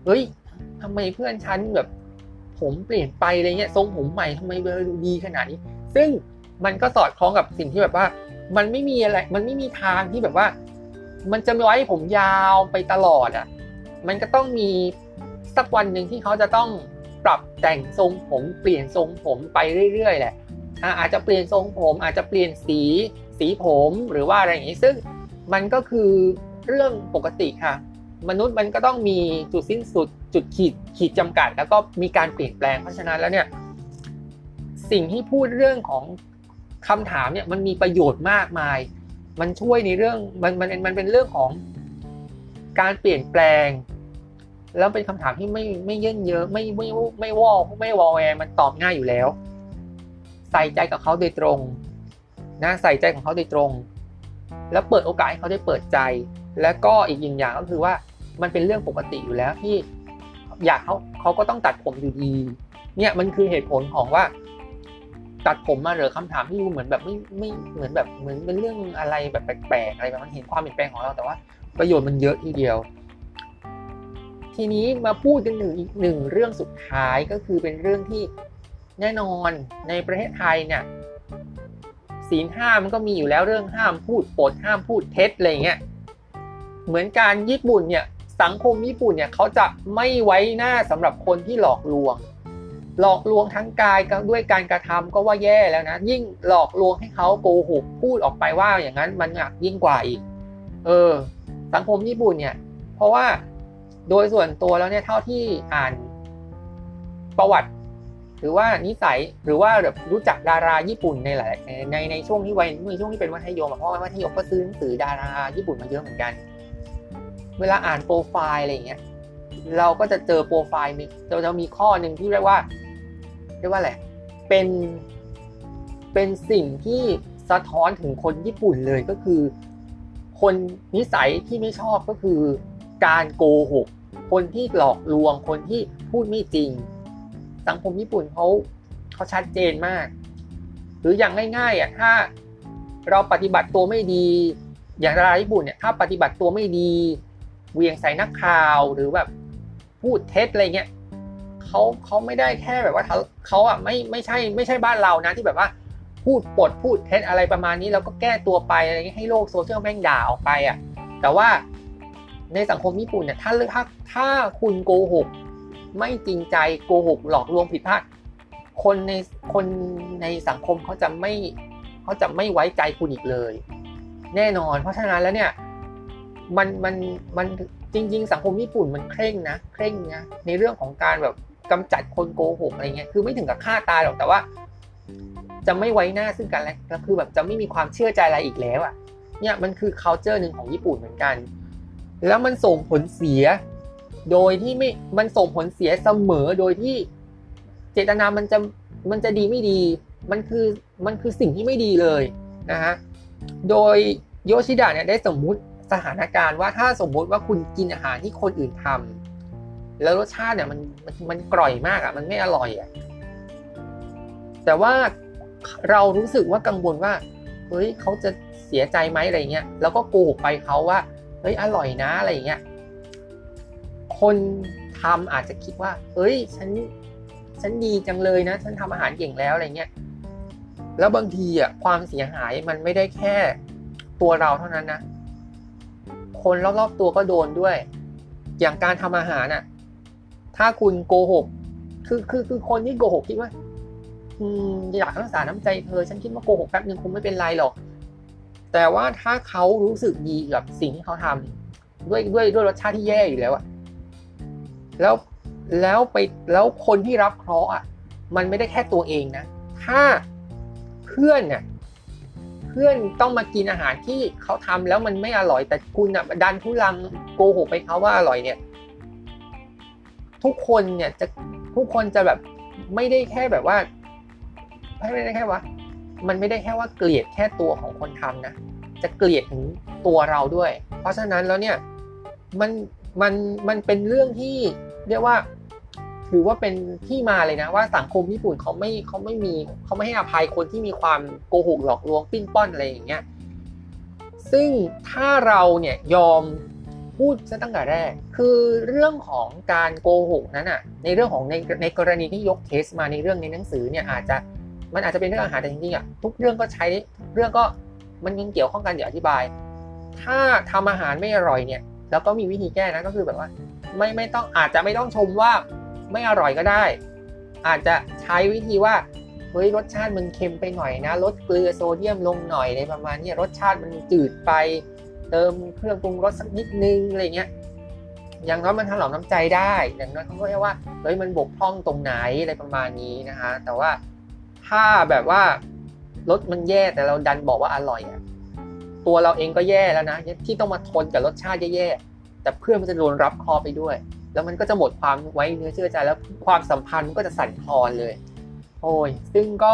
เฮ้ยทำไมเพื่อนฉันแบบ ผมเปลี่ยนไปอะไรเงี้ยทรงผมใหม่ทำไมเบอร์ดูดีขนาดนี้ ซึ่งมันก็สอดคล้องกับสิ่งที่แบบว่า มันไม่มีอะไร มันไม่มีทางที่แบบว่า มันจะไว้ผมยาวไปตลอดอะ มันก็ต้องมีสักวันหนึ่งที่เขาจะต้องปรับแต่งทรงผมเปลี่ยนทรงผมไปเรื่อยๆแหละอาจจะเปลี่ยนทรงผมอาจจะเปลี่ยนสีสีผมหรือว่าอะไรอย่างนี้ซึ่งมันก็คือเรื่องปกติค่ะ มนุษย์มันก็ต้องมีจุดสิ้นสุดจุดขีดขีดจำกัด แล้วก็มีการเปลี่ยนแปลงเพราะฉะนั้นแล้วเนี่ยสิ่งที่พูดเรื่องของคำถามเนี่ยมันมีประโยชน์มากมาย มันช่วยในเรื่องมันมันมันเป็นเรื่องของการเปลี่ยนแปลง แล้วเป็นคำถามที่ไม่ไม่เยินเยอะไม่ไม่ไม่วอไม่วอแวมันตอบง่ายอยู่แล้ว ใส่ใจกับเขาโดยตรงนะใส่ใจของเขาโดยตรง แล้วเปิดโอกาสให้เขาได้เปิดใจ แล้วก็อีกอย่างก็คือว่ามันเป็นเรื่องปกติอยู่แล้วที่อยากเขาเขาก็ต้องตัดผมอยู่ดี เนี่ยมันคือเหตุผลของว่า ตัดผมมาเหรือคำถามที่ดูเหมือนแบบไม่ไม่เหมือนแบบเหมือนเป็นเรื่องอะไรแบบแปลกๆอะไรแบบมันเห็นความเปลี่ยนแปลงของเราแต่ว่าประโยชน์มันเยอะทีเดียว ทีนี้มาพูดกันหนึ่งอีกหนึ่งเรื่องสุดท้ายก็คือเป็นเรื่องที่แน่นอนในประเทศไทยเนี่ยศีลห้ามันก็มีอยู่แล้วเรื่องห้ามพูดปดห้ามพูดเท็จอะไรเงี้ยเหมือนการญี่ปุ่นเนี่ยสังคมญี่ปุ่นเนี่ยเขาจะไม่ไว้หน้าสำหรับคนที่หลอกลวง หลอกลวงทั้งกายด้วยการกระทำก็ว่าแย่แล้วนะ ยิ่งหลอกลวงให้เขาโกหกพูดออกไปว่าอย่างนั้นมันหนักยิ่งกว่าอีก เออ สังคมญี่ปุ่นเนี่ย เพราะว่าโดยส่วนตัวแล้วเนี่ยเท่าที่อ่านประวัติ หรือว่านิสัยหรือว่าแบบรู้จักดาราญี่ปุ่นในหลายในในช่วงที่วัยในช่วงที่เป็นมัธยมเพราะว่ามัธยมก็ซื้อหนังสือดาราญี่ปุ่นมาเยอะเหมือนกัน เวลาอ่านโปรไฟล์อะไรอย่างเงี้ยเราก็จะเจอโปรไฟล์นึงเราจะมีข้อหนึ่งที่เรียกว่า เรียกว่าอะไรเป็นเป็นสิ่งที่สะท้อนถึงคนญี่ปุ่นเลยก็คือ คนนิสัยที่ไม่ชอบก็คือ การโกหก คนที่หลอกลวงคนที่พูดไม่จริง สังคมญี่ปุ่นเขาเขาชัดเจนมาก หรืออย่างง่ายๆอะถ้าเราปฏิบัติตัวไม่ดี อย่างดาราญี่ปุ่นเนี่ยถ้าปฏิบัติตัวไม่ดีเวียงใส่นักข่าวหรือแบบพูดเท็จอะไรเงี้ย เขาเขาไม่ได้แค่แบบว่าเขาเขาอะไม่ไม่ใช่ไม่ใช่บ้านเรานะที่แบบว่าพูดปดพูดเท็จอะไรประมาณนี้แล้วก็แก้ตัวไปอะไรเงี้ยให้โลกโซเชียลแม่งด่าออกไปอะแต่ว่าในสังคมญี่ปุ่นเนี่ยถ้าถ้าถ้าคุณโกหก ไม่จริงใจโกหกหลอกลวงผิดพลาดคนในคนในสังคมเขาจะไม่เขาจะไม่ไว้ใจคุณอีกเลย แน่นอน เพราะฉะนั้นแล้วเนี่ยมันมันมันจริง ๆ สังคมญี่ปุ่นมันเคร่งนะเคร่งนะในเรื่องของการแบบ กำจัดคนโกหกอะไรเงี้ยคือไม่ถึงกับฆ่าตายหรอกแต่ว่า จะไม่ไว้หน้าซึ่งกันและแล้วคือแบบจะไม่มีความเชื่อใจอะไรอีกแล้วอะเนี่ยมันคือ culture หนึ่งของญี่ปุ่นเหมือนกัน แล้วมันส่งผลเสีย โดยที่ไม่มันส่งผลเสียเสมอโดยที่เจตนามันจะมันจะดีไม่ดี มันคือมันคือสิ่งที่ไม่ดีเลยนะฮะโดยโยชิดะเนี่ยได้สมมุติสถานการณ์ว่าถ้าสมมุติว่าคุณกินอาหารที่คนอื่นทำ แล้วรสชาติเนี่ยมันมันมันกร่อยมากอะ มันไม่อร่อยอะแต่ว่าเรารู้สึกว่ากังวลว่าเฮ้ยเขาจะเสียใจไหมอะไรเงี้ยแล้วก็โกหกไปเขาว่าเฮ้ยอร่อยนะอะไรเงี้ยคนทำอาจจะคิดว่า เฮ้ย ฉัน ฉันดีจังเลยนะ ฉันทำอาหารเก่งแล้วอะไรเงี้ย แล้วบางทีอะความเสียหายมันไม่ได้แค่ตัวเราเท่านั้นนะ คนรอบๆตัวก็โดนด้วย อย่างการทำอาหารน่ะ ถ้าคุณโกหก คือคือคือคนที่โกหกคิดว่า อืมอยากรักษาน้ำใจเธอฉันคิดว่าโกหกแป๊บนึงคงไม่เป็นไรหรอก แต่ว่าถ้าเขารู้สึกดีกับสิ่งที่เขาทำด้วยด้วยด้วยรสชาติที่แย่อยู่แล้วอะแล้วแล้วไปแล้วคนที่รับเคราะห์อะ มันไม่ได้แค่ตัวเองนะ ถ้าเพื่อนเนี่ยเพื่อนต้องมากินอาหารที่เขาทำแล้วมันไม่อร่อยแต่คุณอะดันทุลังโกหกไปเขาว่าอร่อยเนี่ย ทุกคนเนี่ยจะทุกคนจะแบบไม่ได้แค่แบบว่าไม่ได้แค่ว่า มันไม่ได้แค่ว่าเกลียดแค่ตัวของคนทำนะ จะเกลียดถึงตัวเราด้วย เพราะฉะนั้นแล้วเนี่ยมันมันมันเป็นเรื่องที่เรียกว่าถือว่าเป็นที่มาเลยนะว่าสังคมญี่ปุ่นเขาไม่เขาไม่มีเขาไม่ให้อภัยคนที่มีความโกหกหลอกลวงปิ้นป้อนอะไรอย่างเงี้ยซึ่งถ้าเราเนี่ยยอม พูดซะตั้งแต่แรก คือเรื่องของการโกหกนั้นอะในเรื่องของในในกรณีที่ยกเคสมาในเรื่องในหนังสือเนี่ยอาจจะมันอาจจะเป็นเรื่องอาหารแต่จริงๆอะทุกเรื่องก็ใช้เรื่องก็มันยังเกี่ยวข้องกันเดี๋ยวอธิบาย ถ้าทำอาหารไม่อร่อยเนี่ยแล้วก็มีวิธีแก้นะก็คือแบบว่าไม่ไม่ต้องอาจจะไม่ต้องชมว่าไม่อร่อยก็ได้ อาจจะใช้วิธีว่าเฮ้ยรสชาติมันเค็มไปหน่อยนะลดเกลือโซเดียมลงหน่อยในประมาณนี้รสชาติมันจืดไป เติมเครื่องปรุงรสสักนิดนึงอะไรเงี้ยอย่างน้อยมันถนอมน้ำใจได้อย่างน้อยเขาก็เรียกว่าเฮ้ยมันบกพร่องตรงไหนอะไรประมาณนี้นะคะแต่ว่าถ้าแบบว่ารสมันแย่แต่เราดันบอกว่าอร่อยอะตัวเราเองก็แย่แล้วนะที่ต้องมาทนกับรสชาติแย่ๆแต่เพื่อนมันจะโดนรับคอไปด้วย แล้วมันก็จะหมดความไว้เนื้อเชื่อใจแล้วความสัมพันธ์ก็จะสั่นคลอนเลย โอ้ยซึ่งก็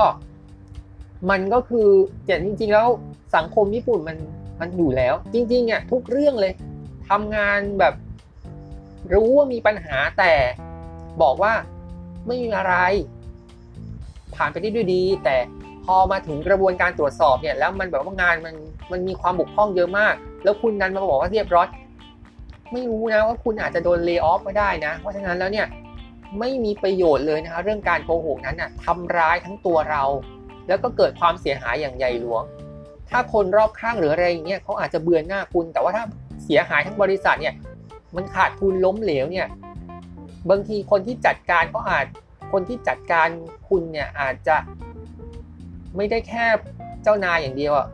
มันก็คือแต่จริง ๆ แล้วสังคมญี่ปุ่นมัน มันอยู่แล้ว จริงๆเนี่ยทุกเรื่องเลยทำงานแบบ รู้ว่ามีปัญหาแต่บอกว่าไม่มีอะไร ผ่านไปได้ด้วยดี แต่พอมาถึงกระบวนการตรวจสอบเนี่ยแล้วมันแบบว่างานมันมันมีความบกพร่องเยอะมาก แล้วคุณนั้นมาบอกว่าเรียบร้อยไม่รู้นะว่าคุณอาจจะโดนเลิกออฟก็ได้นะ เพราะฉะนั้นแล้วเนี่ยไม่มีประโยชน์เลยนะคะเรื่องการโกหกนั้นนะทำร้ายทั้งตัวเรา แล้วก็เกิดความเสียหายอย่างใหญ่หลวง ถ้าคนรอบข้างหรืออะไรอย่างเงี้ยเขาอาจจะเบือนหน้าคุณ แต่ว่าถ้าเสียหายทั้งบริษัทเนี่ยมันขาดทุนล้มเหลวเนี่ยบางทีคนที่จัดการก็อาจคนที่จัดการคุณเนี่ยอาจจะไม่ได้แค่เจ้านายอย่างเดียวอะ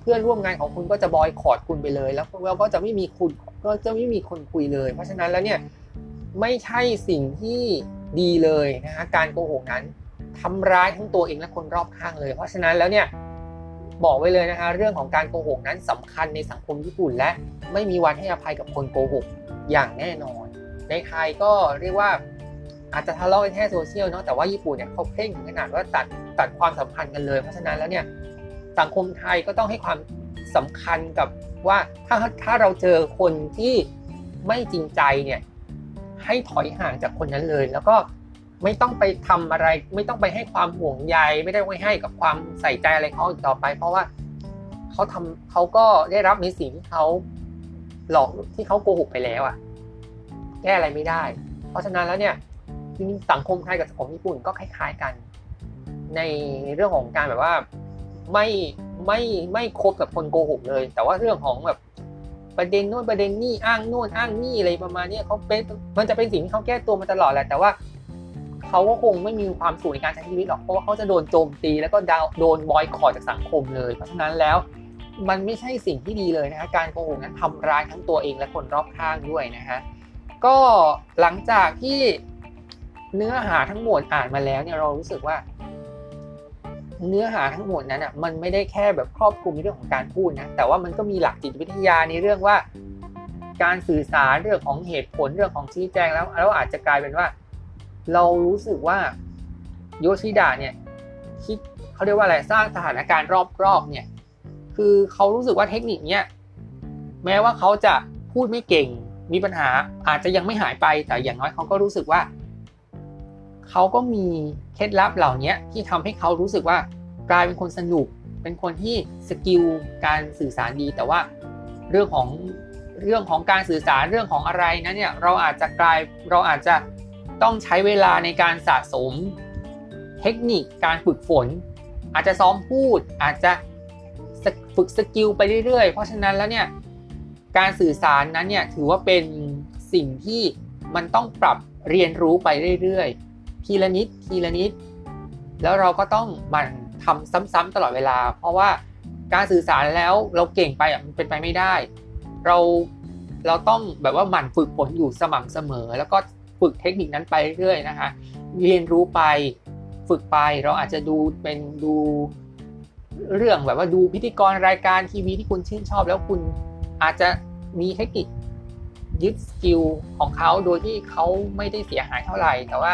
เพื่อนร่วมงานของคุณก็จะบอยคอรดคุณไปเลย แล้วเราก็จะไม่มีคุณก็จะไม่มีคนคุยเลย เพราะฉะนั้นแล้วเนี่ยไม่ใช่สิ่งที่ดีเลยนะฮะการโกหกนั้นทำร้ายทั้งตัวเองและคนรอบข้างเลย เพราะฉะนั้นแล้วเนี่ย บอกไว้เลยนะคะเรื่องของการโกหกนั้นสำคัญในสังคมญี่ปุ่นและไม่มีวันให้อภัยกับคนโกหกอย่างแน่นอน ในไทยก็เรียกว่าอาจจะทะเลาะกันแค่โซเชียลเนาะแต่ว่าญี่ปุ่นเนี่ยเขาเพ่งถึงขนาดว่าตัดตัดความสัมพันธ์กันเลย เพราะฉะนั้นแล้วเนี่ยสังคมไทยก็ต้องให้ความสำคัญกับว่าถ้าถ้าเราเจอคนที่ไม่จริงใจเนี่ยให้ถอยห่างจากคนนั้นเลย แล้วก็ ไม่ต้องไปทำอะไร ไม่ต้องไปให้ความห่วงใย ไม่ได้ไปให้กับความใส่ใจอะไรเขาอีกต่อไป เพราะว่าเขาทำเขาก็ได้รับในสิ่งที่เขาหลอกที่เขาโกหกไปแล้วอะ่ะแก้อะไรไม่ได้ เพราะฉะนั้นแล้วเนี่ยจริงสังคมไทยกับสังคมญี่ปุ่นก็คล้าย ๆกัน ในเรื่องของการแบบว่าไม่ไม่ไม่คบกับคนโกหกเลย แต่ว่าเรื่องของแบบประเด็นโน่นประเด็นนี่อ้างโน่นอ้างนี่อะไรประมาณนี้เขาเป็นมันจะเป็นสิ่งที่เขาแก้ตัวมาตลอดแหละแต่ว่า เขาก็คงไม่มีความสุขในการใช้ชีวิตหรอกเพราะว่าเขาจะโดนโจมตี แล้วก็โดนบอยคอรจากสังคมเลย เพราะฉะนั้นแล้วมันไม่ใช่สิ่งที่ดีเลยนะฮะการโกหกนั้นทำร้ายทั้งตัวเองและคนรอบข้างด้วยนะฮะก็หลังจากที่เนื้อหาทั้งหมดอ่านมาแล้วเนี่ยเรารู้สึกว่า เนื้อหาทั้งหมดนั้นอะมันไม่ได้แค่แบบครอบคลุมในเรื่องของการพูดนะแต่ว่ามันก็มีหลักจิตวิทยาในเรื่องว่า การสื่อสารเรื่องของเหตุผลเรื่องของชี้แจงแล้วแล้วอาจจะกลายเป็นว่า เรารู้สึกว่าโยชิดะเนี่ยคิดเขาเรียกว่าอะไรสร้างสถานการณ์รอบๆเนี่ย คือเขารู้สึกว่าเทคนิคเนี้ยแม้ว่าเขาจะพูดไม่เก่งมีปัญหาอาจจะยังไม่หายไปแต่อย่างน้อยเขาก็รู้สึกว่า เขาก็มีเคล็ดลับเหล่านี้ที่ทำให้เขารู้สึกว่ากลายเป็นคนสนุก เป็นคนที่skill การสื่อสารดี แต่ว่าเรื่องของเรื่องของการสื่อสารเรื่องของอะไรนะเนี่ยเราอาจจะกลายเราอาจจะ ต้องใช้เวลาในการสะสมเทคนิคการฝึกฝน อาจจะซ้อมพูดอาจจะฝึก skill ไปเรื่อยๆ เพราะฉะนั้นแล้วเนี่ยการสื่อสารนั้นเนี่ยถือว่าเป็นสิ่งที่มันต้องปรับเรียนรู้ไปเรื่อยๆ ทีละนิดทีละนิด แล้วเราก็ต้องมันทำซ้ำๆตลอดเวลา เพราะว่าการสื่อสารแล้วเราเก่งไปอะมันเป็นไปไม่ได้ เราเราต้องแบบว่าหมั่นฝึกฝนอยู่สม่ำเสมอ แล้วก็ ฝึกเทคนิคนั้นไปเรื่อยๆนะคะ เรียนรู้ไปฝึกไปเราอาจจะดูเป็นดูเรื่องแบบว่าดูพิธีกรรายการทีวีที่คุณชื่นชอบ แล้วคุณอาจจะมีเทคนิคยึดสกิลของเขาโดยที่เขาไม่ได้เสียหายเท่าไหร่ แต่ว่า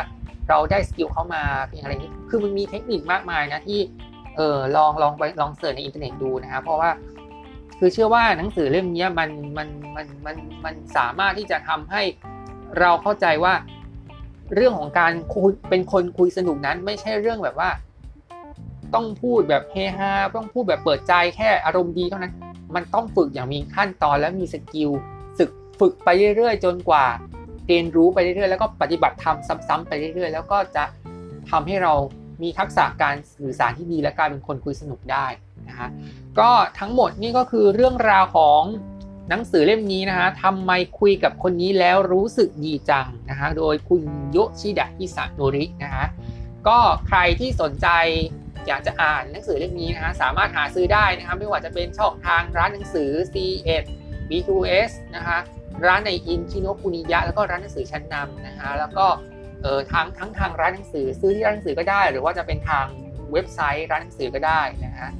เราได้ skill เขามาเพียงอะไรนี้คือมันมีเทคนิคมากมายนะที่เออลองลองไปลอง search ในอินเทอร์เน็ตดูนะครับเพราะว่าคือเชื่อว่าหนังสือเล่มนี้มันมันมันมันมันสามารถที่จะทำให้ เราเข้าใจว่าเรื่องของการคุยเป็นคนคุยสนุกนั้นไม่ใช่เรื่องแบบว่า ต้องพูดแบบเฮฮาต้องพูดแบบเปิดใจแค่อารมณ์ดีเท่านั้น มันต้องฝึกอย่างมีขั้นตอนและมี skillฝึกฝึกไปเรื่อยๆ จนกว่าเรียนรู้ไปเรื่อยๆแล้วก็ปฏิบัติทำซ้ำๆไปเรื่อยๆ แล้วก็จะทำให้เรามีทักษะการสื่อสารที่ดีและกลายเป็นคนคุยสนุกได้นะฮะก็ทั้งหมดนี่ก็คือเรื่องราวของ หนังสือเล่มนี้นะฮะทำไมคุยกับคนนี้แล้วรู้สึกดีจังนะฮะโดยคุณโยชิดะฮิสาโนรินะฮะก็ใครที่สนใจอยากจะอ่านหนังสือเล่มนี้นะฮะสามารถหาซื้อได้นะครับไม่ว่าจะเป็นช่องทางร้านหนังสือ C1 B2S นะคะร้านนายอินทร์ คิโนะคุนิยะแล้วก็ร้านหนังสือชั้นนำนะฮะแล้วก็เออทางทั้งทางร้านหนังสือซื้อที่ร้านหนังสือก็ได้ หรือว่าจะเป็นทางเว็บไซต์ร้านหนังสือก็ได้นะฮะ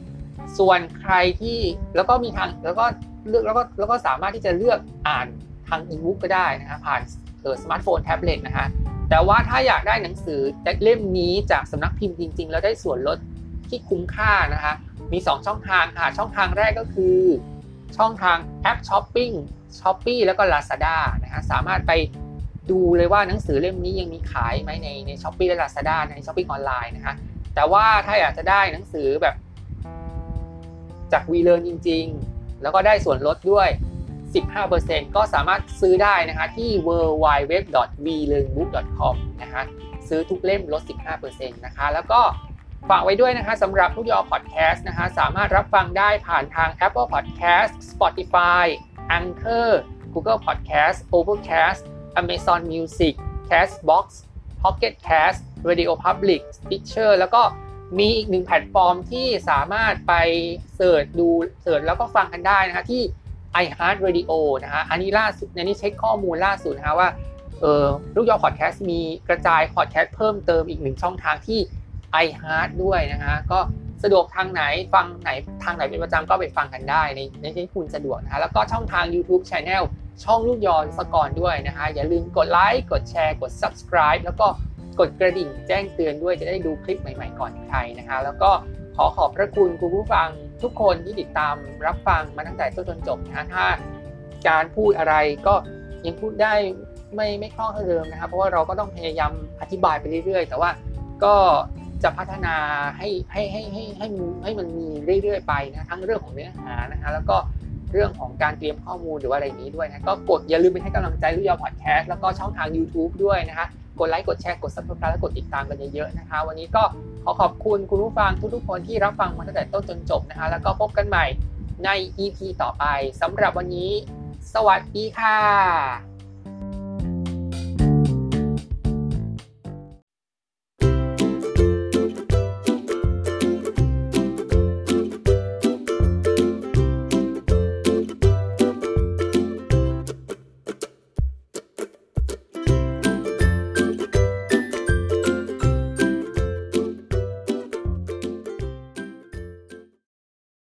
ส่วนใครที่แล้วก็มีทางแล้วก็เลือกแล้วก็แล้วก็สามารถที่จะเลือกอ่านทางอีบุ๊กก็ได้นะฮะผ่านเออสมาร์ทโฟนแท็บเล็ตนะฮะแต่ว่าถ้าอยากได้หนังสือเล่มนี้จากสำนักพิมพ์จริง ๆ แล้วได้ส่วนลดที่คุ้มค่านะคะ มี 2 ช่องทางค่ะ ช่องทางแรกก็คือ ช่องทางแอป shopping Shopee แล้วก็ Lazada นะฮะสามารถไปดูเลยว่าหนังสือเล่มนี้ยังมีขายไหมในใน Shopee และ Lazada ใน shopping online นะฮะแต่ว่าถ้าอยากจะได้หนังสือแบบ จากวีเลิร์นจริง ๆ แล้วก็ได้ส่วนลดด้วย 15%ก็สามารถซื้อได้นะคะที่ w w w v l e a r n b o o k c o m นะฮะซื้อทุกเล่มลด 15%นะคะ แล้วก็ฝากไว้ด้วยนะคะสำหรับทุกยอพอดแคสต์นะคะสามารถรับฟังได้ผ่านทาง Apple Podcast Spotify Anchor Google Podcast Overcast Amazon Music Castbox Pocket Cast Radio Public Stitcher แล้วก็ มีอีกหนึ่งแพลตฟอร์มที่สามารถไป search ดู search แล้วก็ฟังกันได้นะคะที่ iHeart Radio นะฮะอันนี้ล่าสุดในนี้เช็คข้อมูลล่าสุดนะคะว่าเออลูกยอพอดแคสต์มีกระจายพอดแคสต์เพิ่มเติมอีกหนึ่งช่องทางที่ iHeart ด้วยนะฮะก็สะดวกทางไหนฟังไหนทางไหนเป็นประจำก็ไปฟังกันได้ในในที่คุณสะดวกนะฮะแล้วก็ช่องทาง YouTube Channel ช่องลูกยอสกอนด้วยนะฮะอย่าลืมกดไลค์กดแชร์กด Subscribe แล้วก็ กดกระดิ่งแจ้งเตือนด้วยจะได้ดูคลิปใหม่ๆก่อนใครนะฮะแล้วก็ขอขอบพระคุณคุณผู้ฟังทุกคนที่ติดตามรับฟังมาตั้งแต่ต้นจนจบนะฮะถ้าการพูดอะไรก็ยังพูดได้ไม่ไม่คล่องเท่าเดิมนะครับ เพราะว่าเราก็ต้องพยายามอธิบายไปเรื่อยๆ แต่ว่าก็จะพัฒนาให้ให้ให้ให้ให้ให้มันมีเรื่อยๆไปนะทั้งเรื่องของเนื้อหานะฮะแล้วก็เรื่องของการเตรียมข้อมูลหรือว่าอะไรนี้ด้วยนะก็กดอย่าลืมไปให้กำลังใจลูกยอพอดแคสต์แล้วก็ช่องทาง YouTube ด้วยนะคะ กดไลค์กดแชร์กด subscribe และกดติดตามกันเยอะๆนะคะ วันนี้ก็ขอขอบคุณคุณผู้ฟังทุกๆคนที่รับฟังมาตั้งแต่ต้นจนจบนะคะ แล้วก็พบกันใหม่ใน EP ต่อไปสำหรับวันนี้ สวัสดีค่ะ